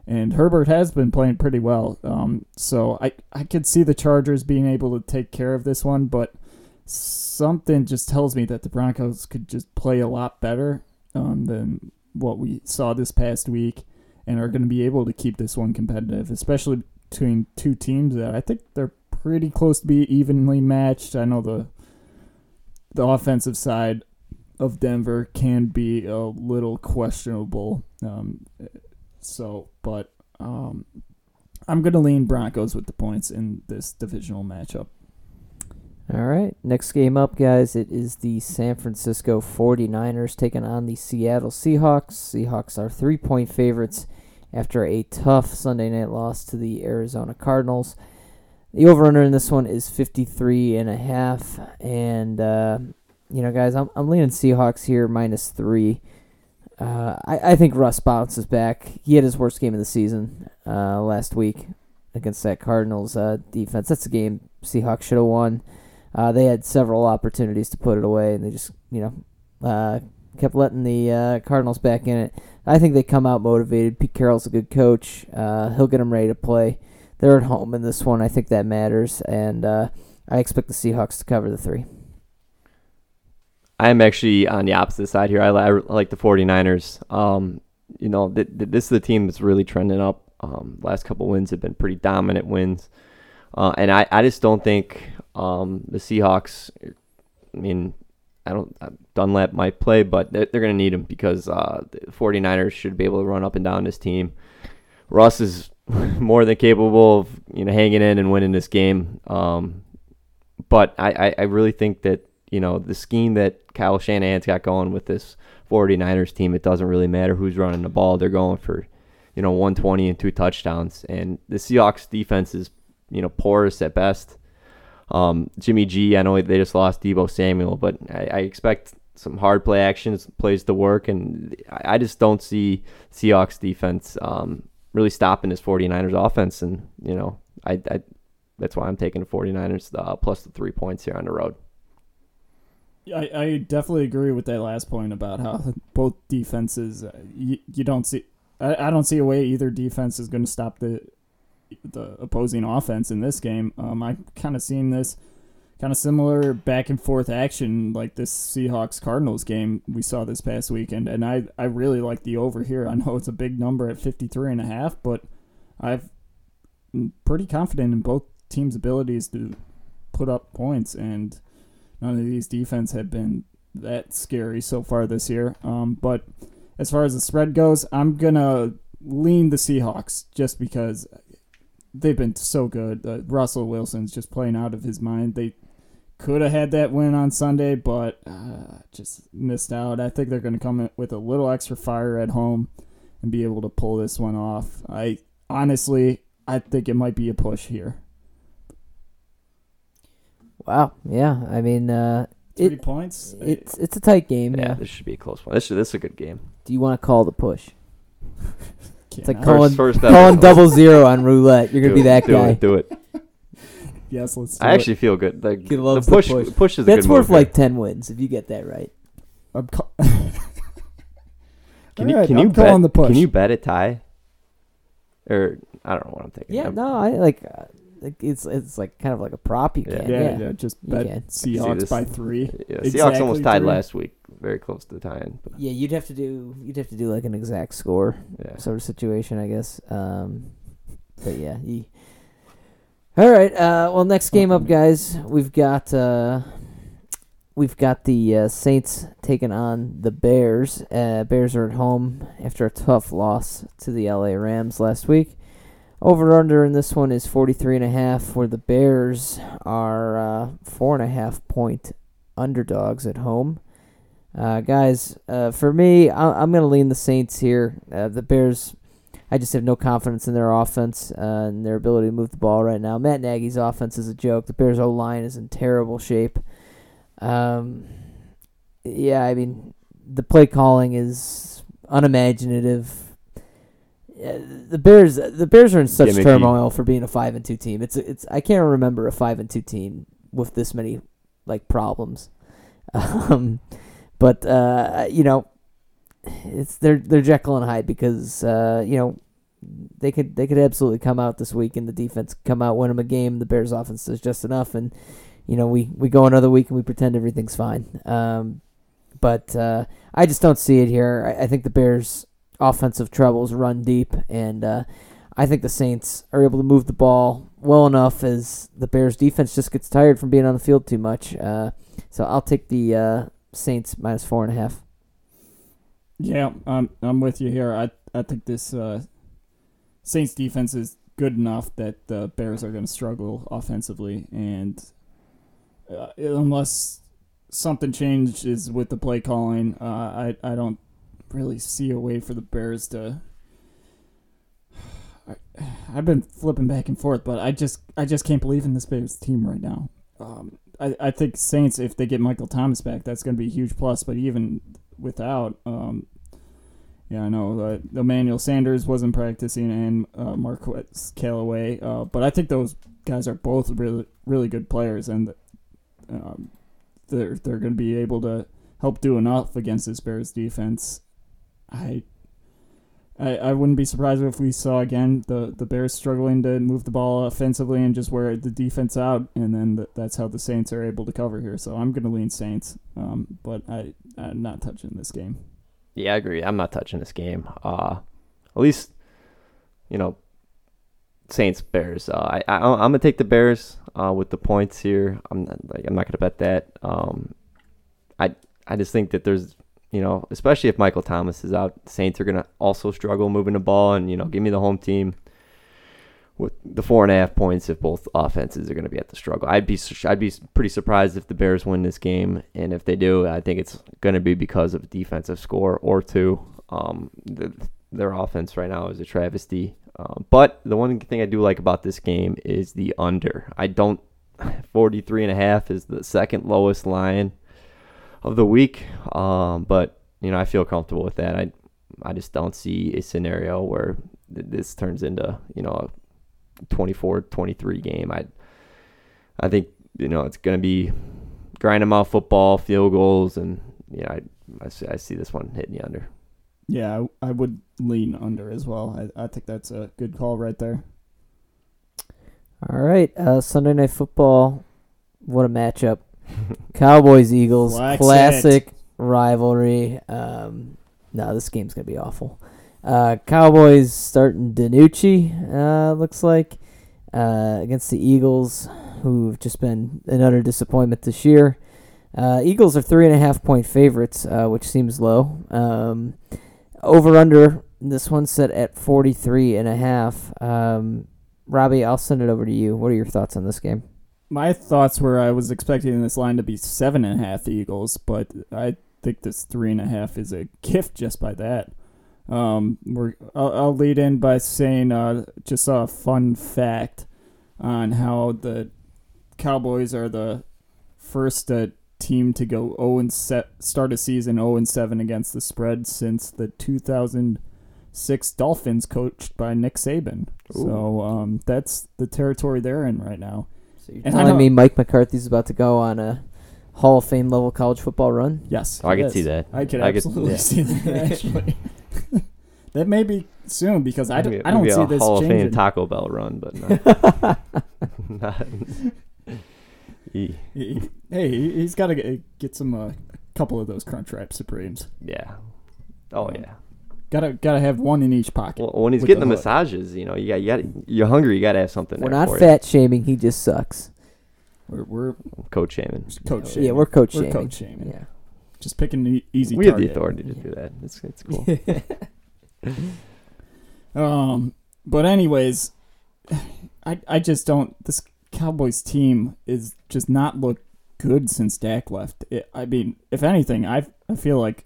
And Herbert has been playing pretty well. Um, so I, I could see the Chargers being able to take care of this one, but something just tells me that the Broncos could just play a lot better um, than what we saw this past week and are going to be able to keep this one competitive, especially between two teams that I think they're pretty close to be evenly matched. I know the the offensive side of Denver can be a little questionable. Um, so, but um, I'm going to lean Broncos with the points in this divisional matchup. All right. Next game up, guys. It is the San Francisco 49ers taking on the Seattle Seahawks. Seahawks are three point favorites after a tough Sunday night loss to the Arizona Cardinals. The over under in this one is 53 and a half. And, uh, you know, guys, I'm, I'm leaning Seahawks here minus three. Uh, I, I think Russ bounces back. He had his worst game of the season uh, last week against that Cardinals uh, defense. That's a game Seahawks should have won. Uh, they had several opportunities to put it away, and they just, you know, uh, kept letting the Cardinals back in it. I think they come out motivated. Pete Carroll's a good coach. He'll get them ready to play. They're at home in this one. I think that matters, and uh, I expect the Seahawks to cover the three. I'm actually on the opposite side here. I, I like the 49ers. Um, you know, th- th- this is the team that's really trending up. Um, last couple wins have been pretty dominant wins. Uh, and I, I just don't think um, the Seahawks, I mean, I don't, uh, Dunlap might play, but they're, they're going to need him because uh, the 49ers should be able to run up and down this team. Russ is more than capable of, you know, hanging in and winning this game. Um, but I, I, really think that, you know, the scheme that Kyle Shanahan's got going with this 49ers team, it doesn't really matter who's running the ball. They're going for, you know, 120 and two touchdowns. And the Seahawks defense is, you know, porous at best. Um, Jimmy G, I know they just lost Deebo Samuel, but I, I expect some hard play actions, plays to work. And I, I just don't see Seahawks defense um, really stopping this 49ers offense. And, you know, I, I that's why I'm taking the 49ers uh, plus the three points here on the road. I, I definitely agree with that last point about how both defenses uh, you, you don't see I, I don't see a way either defense is going to stop the the opposing offense in this game. Um, I kind of seen this kind of similar back and forth action like this Seahawks Cardinals game we saw this past weekend, and I I really like the over here. I know it's a big number at 53 and a half, but I've I'm pretty confident in both teams' abilities to put up points and none of these defense have been that scary so far this year. Um, but as far as the spread goes, I'm gonna lean the Seahawks just because they've been so good. Uh, Russell Wilson's just playing out of his mind. They could have had that win on Sunday, but uh, just missed out. I think they're going to come in with a little extra fire at home and be able to pull this one off. I honestly, I think it might be a push here. Wow. Yeah. I mean, uh, Three it, points. it's it's a tight game. Yeah, Yeah. this should be a close one. This, should, this is a good game. Do you want to call the push? It's like Calling- first Calling double zero on roulette. You're gonna Do be it, that do guy. It, do it. Yes, let's. Do I it. actually feel good. Like He the loves the push, push. push. is a That's good worth move like ten wins if you get that right. I'm ca- Can you Alright, can I'm you calling bet? the push. Can you bet a tie? Or I don't know what I'm thinking. Yeah. I'm- No, I like. Uh, like it's it's like kind of like a prop. You Yeah. can. yeah, Yeah. yeah, just bet can. Seahawks this- by three. Yeah, Seahawks almost tied three. last week, very close to the tying. But Yeah, you'd have to do you'd have to do like an exact score yeah, sort of situation, I guess. Um, but yeah, you, all right. Uh, well, next game up, guys. We've got uh, we've got the uh, Saints taking on the Bears. Uh, Bears are at home after a tough loss to the LA Rams last week. Over under in this one is 43 and a half, where the Bears are uh, four and a half point underdogs at home. Uh, guys, for me, I- I'm going to lean the Saints here. The Bears, I just have no confidence in their offense uh, and their ability to move the ball right now. Matt Nagy's offense is a joke. The Bears' O line is in terrible shape. Um, yeah, I mean, the play calling is unimaginative. Yeah, the Bears, the Bears are in such Gimmicky. turmoil for being a five and two team. It's it's I can't remember a five and two team with this many like problems. Um, but uh, you know, it's they're they're Jekyll and Hyde because uh, you know they could they could absolutely come out this week and the defense come out win them a game. The Bears offense does just enough, and you know we we go another week and we pretend everything's fine. Um, but uh, I just don't see it here. I, I think the Bears' offensive troubles run deep, and uh, I think the Saints are able to move the ball well enough as the Bears' defense just gets tired from being on the field too much. Uh, so I'll take the uh, Saints minus four and a half. Yeah, I'm I'm with you here. I I think this uh, Saints defense is good enough that the Bears are going to struggle offensively, and uh, unless something changes with the play calling, uh, I I don't really see a way for the Bears to. I, I've been flipping back and forth, but I just I just can't believe in this Bears team right now. Um, I, I think Saints, if they get Michael Thomas back, that's going to be a huge plus. But even without, um, yeah, I know uh, Emmanuel Sanders wasn't practicing and uh, Marquez Callaway, uh, but I think those guys are both really really good players, and um, they're they're going to be able to help do enough against this Bears defense. I. I, I wouldn't be surprised if we saw again the, the Bears struggling to move the ball offensively and just wear the defense out, and then th- that's how the Saints are able to cover here. So I'm going to lean Saints, um, but I I'm not touching this game. Yeah, I agree. I'm not touching this game. Uh, at least, you know, Saints Bears. Uh, I, I I'm gonna take the Bears uh, with the points here. I'm not, like I'm not gonna bet that. Um, I I just think that there's you know, especially if Michael Thomas is out, Saints are gonna also struggle moving the ball, and you know, give me the home team with the four and a half points if both offenses are gonna be at the struggle. I'd be I'd be pretty surprised if the Bears win this game, and if they do, I think it's gonna be because of a defensive score or two. Um, the, their offense right now is a travesty. Um, but the one thing I do like about this game is the under. I don't 43 and a half is the second lowest line of the week. Um, but you know, I feel comfortable with that. I I just don't see a scenario where th- this turns into, you know, a 24-23 game. I I think, you know, it's going to be grind 'em out football, field goals and you know, I I see, I see this one hitting the under. Yeah, I, I would lean under as well. I, I think that's a good call right there. All right, uh, Sunday Night Football. What a matchup! Cowboys Eagles Flex classic rivalry. Um, no, this game's gonna be awful. Uh, Cowboys starting DiNucci. Uh, looks like uh, against the Eagles, who've just been an utter disappointment this year. Uh, Eagles are three and a half point favorites, uh, which seems low. Um, over under this one's set at 43 and a half. Um, Robbie, I'll send it over to you. What are your thoughts on this game? My thoughts were I was expecting this line to be seven and a half Eagles, but I think this three and a half is a gift just by that. Um, we're I'll, I'll lead in by saying uh, just a fun fact on how the Cowboys are the first uh, team to go 0 and set start a season 0 and 7 against the spread since the 2006 Dolphins coached by Nick Saban. So um, that's the territory they're in right now. So you're And I telling know- me Mike McCarthy's about to go on a Hall of Fame level college football run? Yes, Oh, I he could see that. I could I could- absolutely yeah. see that actually. that may be soon because I don't, I don't see a this Hall of changing. Fame Taco Bell run, but not. not He- hey, he- he's got to get some uh, a couple of those Crunchwrap Supremes. yeah. Oh yeah. Gotta gotta have one in each pocket. Well, when he's getting the, hood. massages, you know, you got you got you're hungry. You got to have something. We're there not for fat shaming. He just sucks. We're, we're coach shaming. coach shaming. Yeah, we're coach We're shaming. coach shaming. Yeah. Just picking the easy. we have the authority to do that. It's it's cool. Um, but anyways, I I just don't. This Cowboys team is just not looked good since Dak left. It, I mean, if anything, I I feel like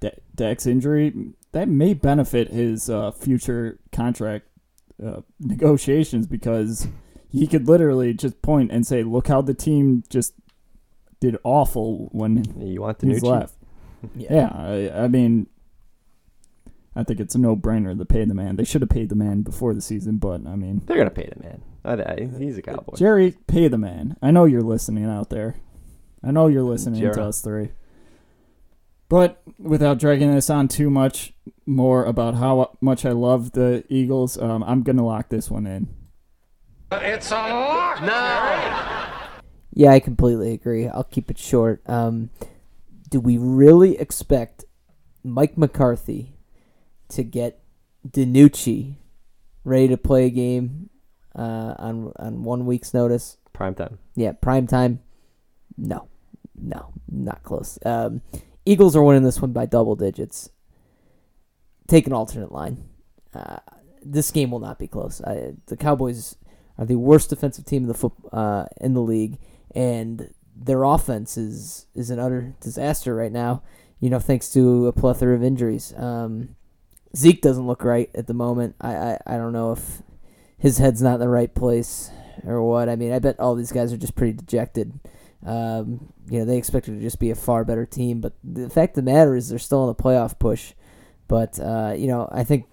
Da- Dak's injury that may benefit his uh, future contract uh, negotiations because he could literally just point and say, "Look how the team just did awful when you want the he's new left." Yeah, I, I mean, I think it's a no-brainer to pay the man. They should have paid the man before the season, but I mean, They're gonna pay the man. I, I, he's a cowboy. Jerry, pay the man. I know you're listening out there. I know you're listening to us three. But without dragging this on too much more about how much I love the Eagles, um, I'm gonna lock this one in. It's a lock now. Yeah, I completely agree. I'll keep it short. Um, do we really expect Mike McCarthy to get DiNucci ready to play a game uh, on on one week's notice? Prime time. Yeah, prime time. No, no, not close. Um, Eagles are winning this one by double digits. Take an alternate line. Uh, this game will not be close. I, the Cowboys are the worst defensive team in the foot, uh, in the league, and their offense is is an utter disaster right now. You know, thanks to a plethora of injuries. Um, Zeke doesn't look right at the moment. I, I, I don't know if his head's not in the right place or what. I mean, I bet all these guys are just pretty dejected. Um, you know, they expected to just be a far better team, but the fact of the matter is they're still in the playoff push. But uh, you know, I think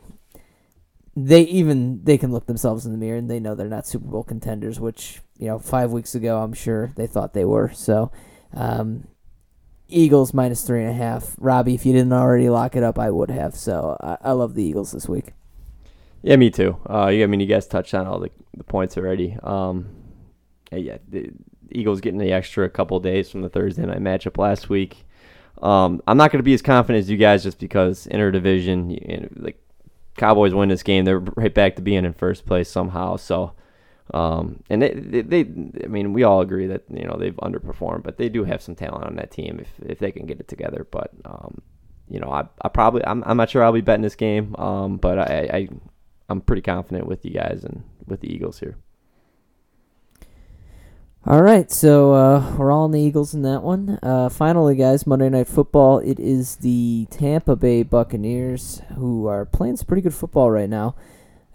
they even they can look themselves in the mirror and they know they're not Super Bowl contenders, which you know five weeks ago I'm sure they thought they were. So, um, Eagles minus three and a half. Robbie, if you didn't already lock it up, I would have. So I, I love the Eagles this week. Yeah, me too. Uh, I mean, you guys touched on all the, the points already. Um, yeah, yeah, the Eagles getting the extra couple days from the Thursday night matchup last week. Um, I'm not going to be as confident as you guys just because interdivision, you know, like Cowboys win this game, they're right back to being in first place somehow. So, um, and they, they, they, I mean, we all agree that you know they've underperformed, but they do have some talent on that team if if they can get it together. But um, you know, I, I probably, I'm, I'm not sure I'll be betting this game. Um, but I, I, I'm pretty confident with you guys and with the Eagles here. All right, so uh, we're all in the Eagles in that one. Uh, finally, guys, Monday Night Football. It is the Tampa Bay Buccaneers who are playing some pretty good football right now.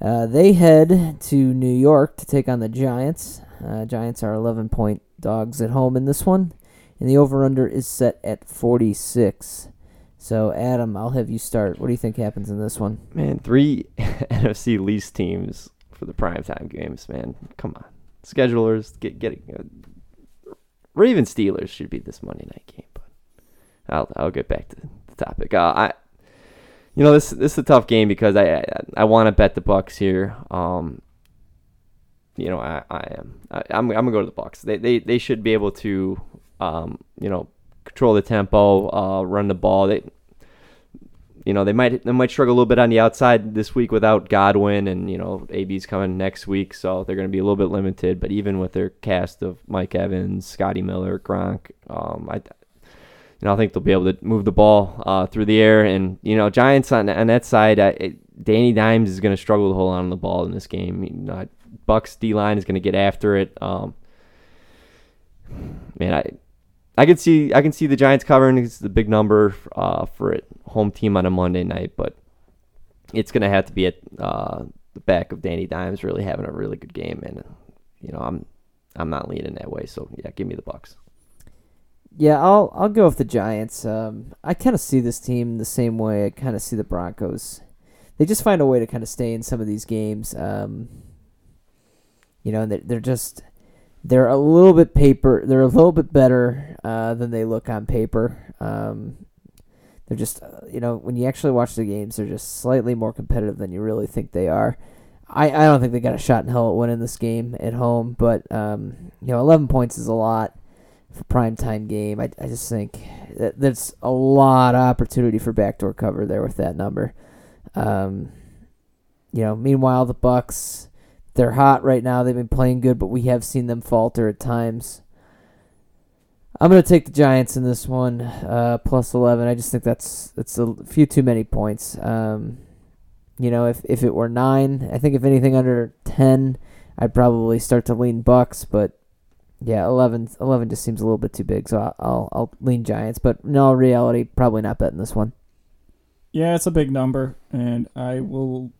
Uh, they head to New York to take on the Giants. Uh, Giants are 11 point dogs at home in this one, and the over under is set at 46. So, Adam, I'll have you start. What do you think happens in this one? Man, three NFC least teams for the primetime games, man. Come on. Schedulers, get get uh, Raven Steelers should be this Monday night game, but I'll I'll get back to the topic. Uh, I you know this this is a tough game because I I, I want to bet the Bucks here. Um, you know I I am I, I'm I'm gonna go to the Bucks. They they they should be able to um you know control the tempo, uh, run the ball. They you know they might they might struggle a little bit on the outside this week without Godwin and you know AB's coming next week, so they're going to be a little bit limited. But even with their cast of Mike Evans, Scotty Miller, Gronk, um, I you know I think they'll be able to move the ball uh, through the air. And you know Giants on on that side, I, it, Danny Dimes is going to struggle to hold on to the ball in this game. You know, Bucks D line is going to get after it. Um, man, I I can see I can see the Giants covering. It's the big number uh, for it home team on a Monday night, but it's gonna have to be at uh, the back of Danny Dimes really having a really good game, and you know I'm I'm not leaning that way. So yeah, give me the Bucks. Yeah, I'll I'll go with the Giants. Um, I kind of see this team the same way I kind of see the Broncos. They just find a way to kind of stay in some of these games. Um, you know, they're, they're just they're a little bit paper. They're a little bit better uh, than they look on paper. Um, they're just uh, you know when you actually watch the games, they're just slightly more competitive than you really think they are. I, I don't think they got a shot in hell at winning this game at home, but um, you know, 11 points is a lot for prime time game. I, I just think that there's a lot of opportunity for backdoor cover there with that number. Um, you know, meanwhile the Bucks, they're hot right now. They've been playing good, but we have seen them falter at times. I'm gonna take the Giants in this one, uh, plus 11. I just think that's that's a few too many points. Um, you know, if if it were nine, I think if anything under 10, I'd probably start to lean Bucks, but yeah, 11, 11 just seems a little bit too big, so I'll, I'll, I'll lean Giants. But in all reality, probably not betting this one. Yeah, it's a big number, and I will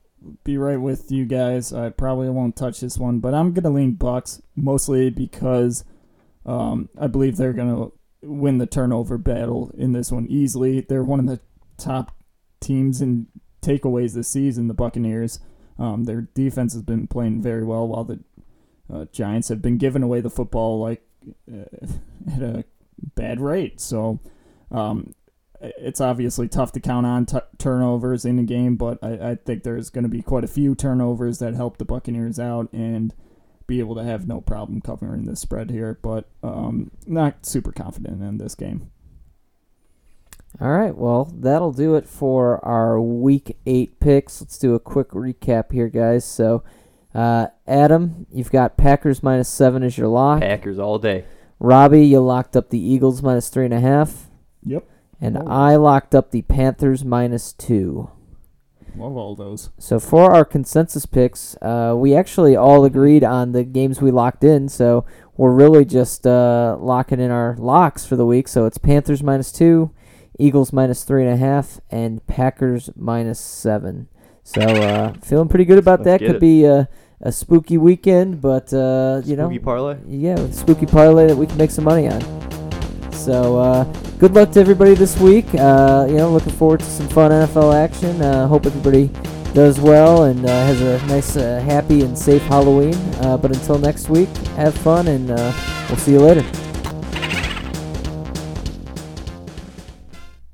be right with you guys. I probably won't touch this one, but I'm gonna lean Bucks mostly because um, I believe they're gonna win the turnover battle in this one easily. They're one of the top teams in takeaways this season. The Buccaneers. Um, their defense has been playing very well, while the uh, Giants have been giving away the football like uh, at a bad rate. So um, it's obviously tough to count on t- turnovers in a game, but I, I think there's going to be quite a few turnovers that help the Buccaneers out and be able to have no problem covering the spread here. But um, not super confident in this game. All right, well, that'll do it for our week eight picks. Let's do a quick recap here, guys. So, uh, Adam, you've got Packers minus seven as your lock. Packers all day. Robbie, you locked up the Eagles minus three and a half. Yep, And. I locked up the Panthers minus two. love all those. So for our consensus picks, uh, we actually all agreed on the games we locked in. So we're really just uh, locking in our locks for the week. So it's Panthers minus two, Eagles minus three and a half, and Packers minus seven. So uh, feeling pretty good about Let's that. Could it. be a, a spooky weekend, but uh, you Spooky know, spooky parlay. yeah, with spooky parlay that we can make some money on. So uh, good luck to everybody this week. Uh, you know, looking forward to some fun NFL action. Uh, hope everybody does well and uh, has a nice, uh, happy, and safe Halloween. Uh, but until next week, have fun and we'll see you later.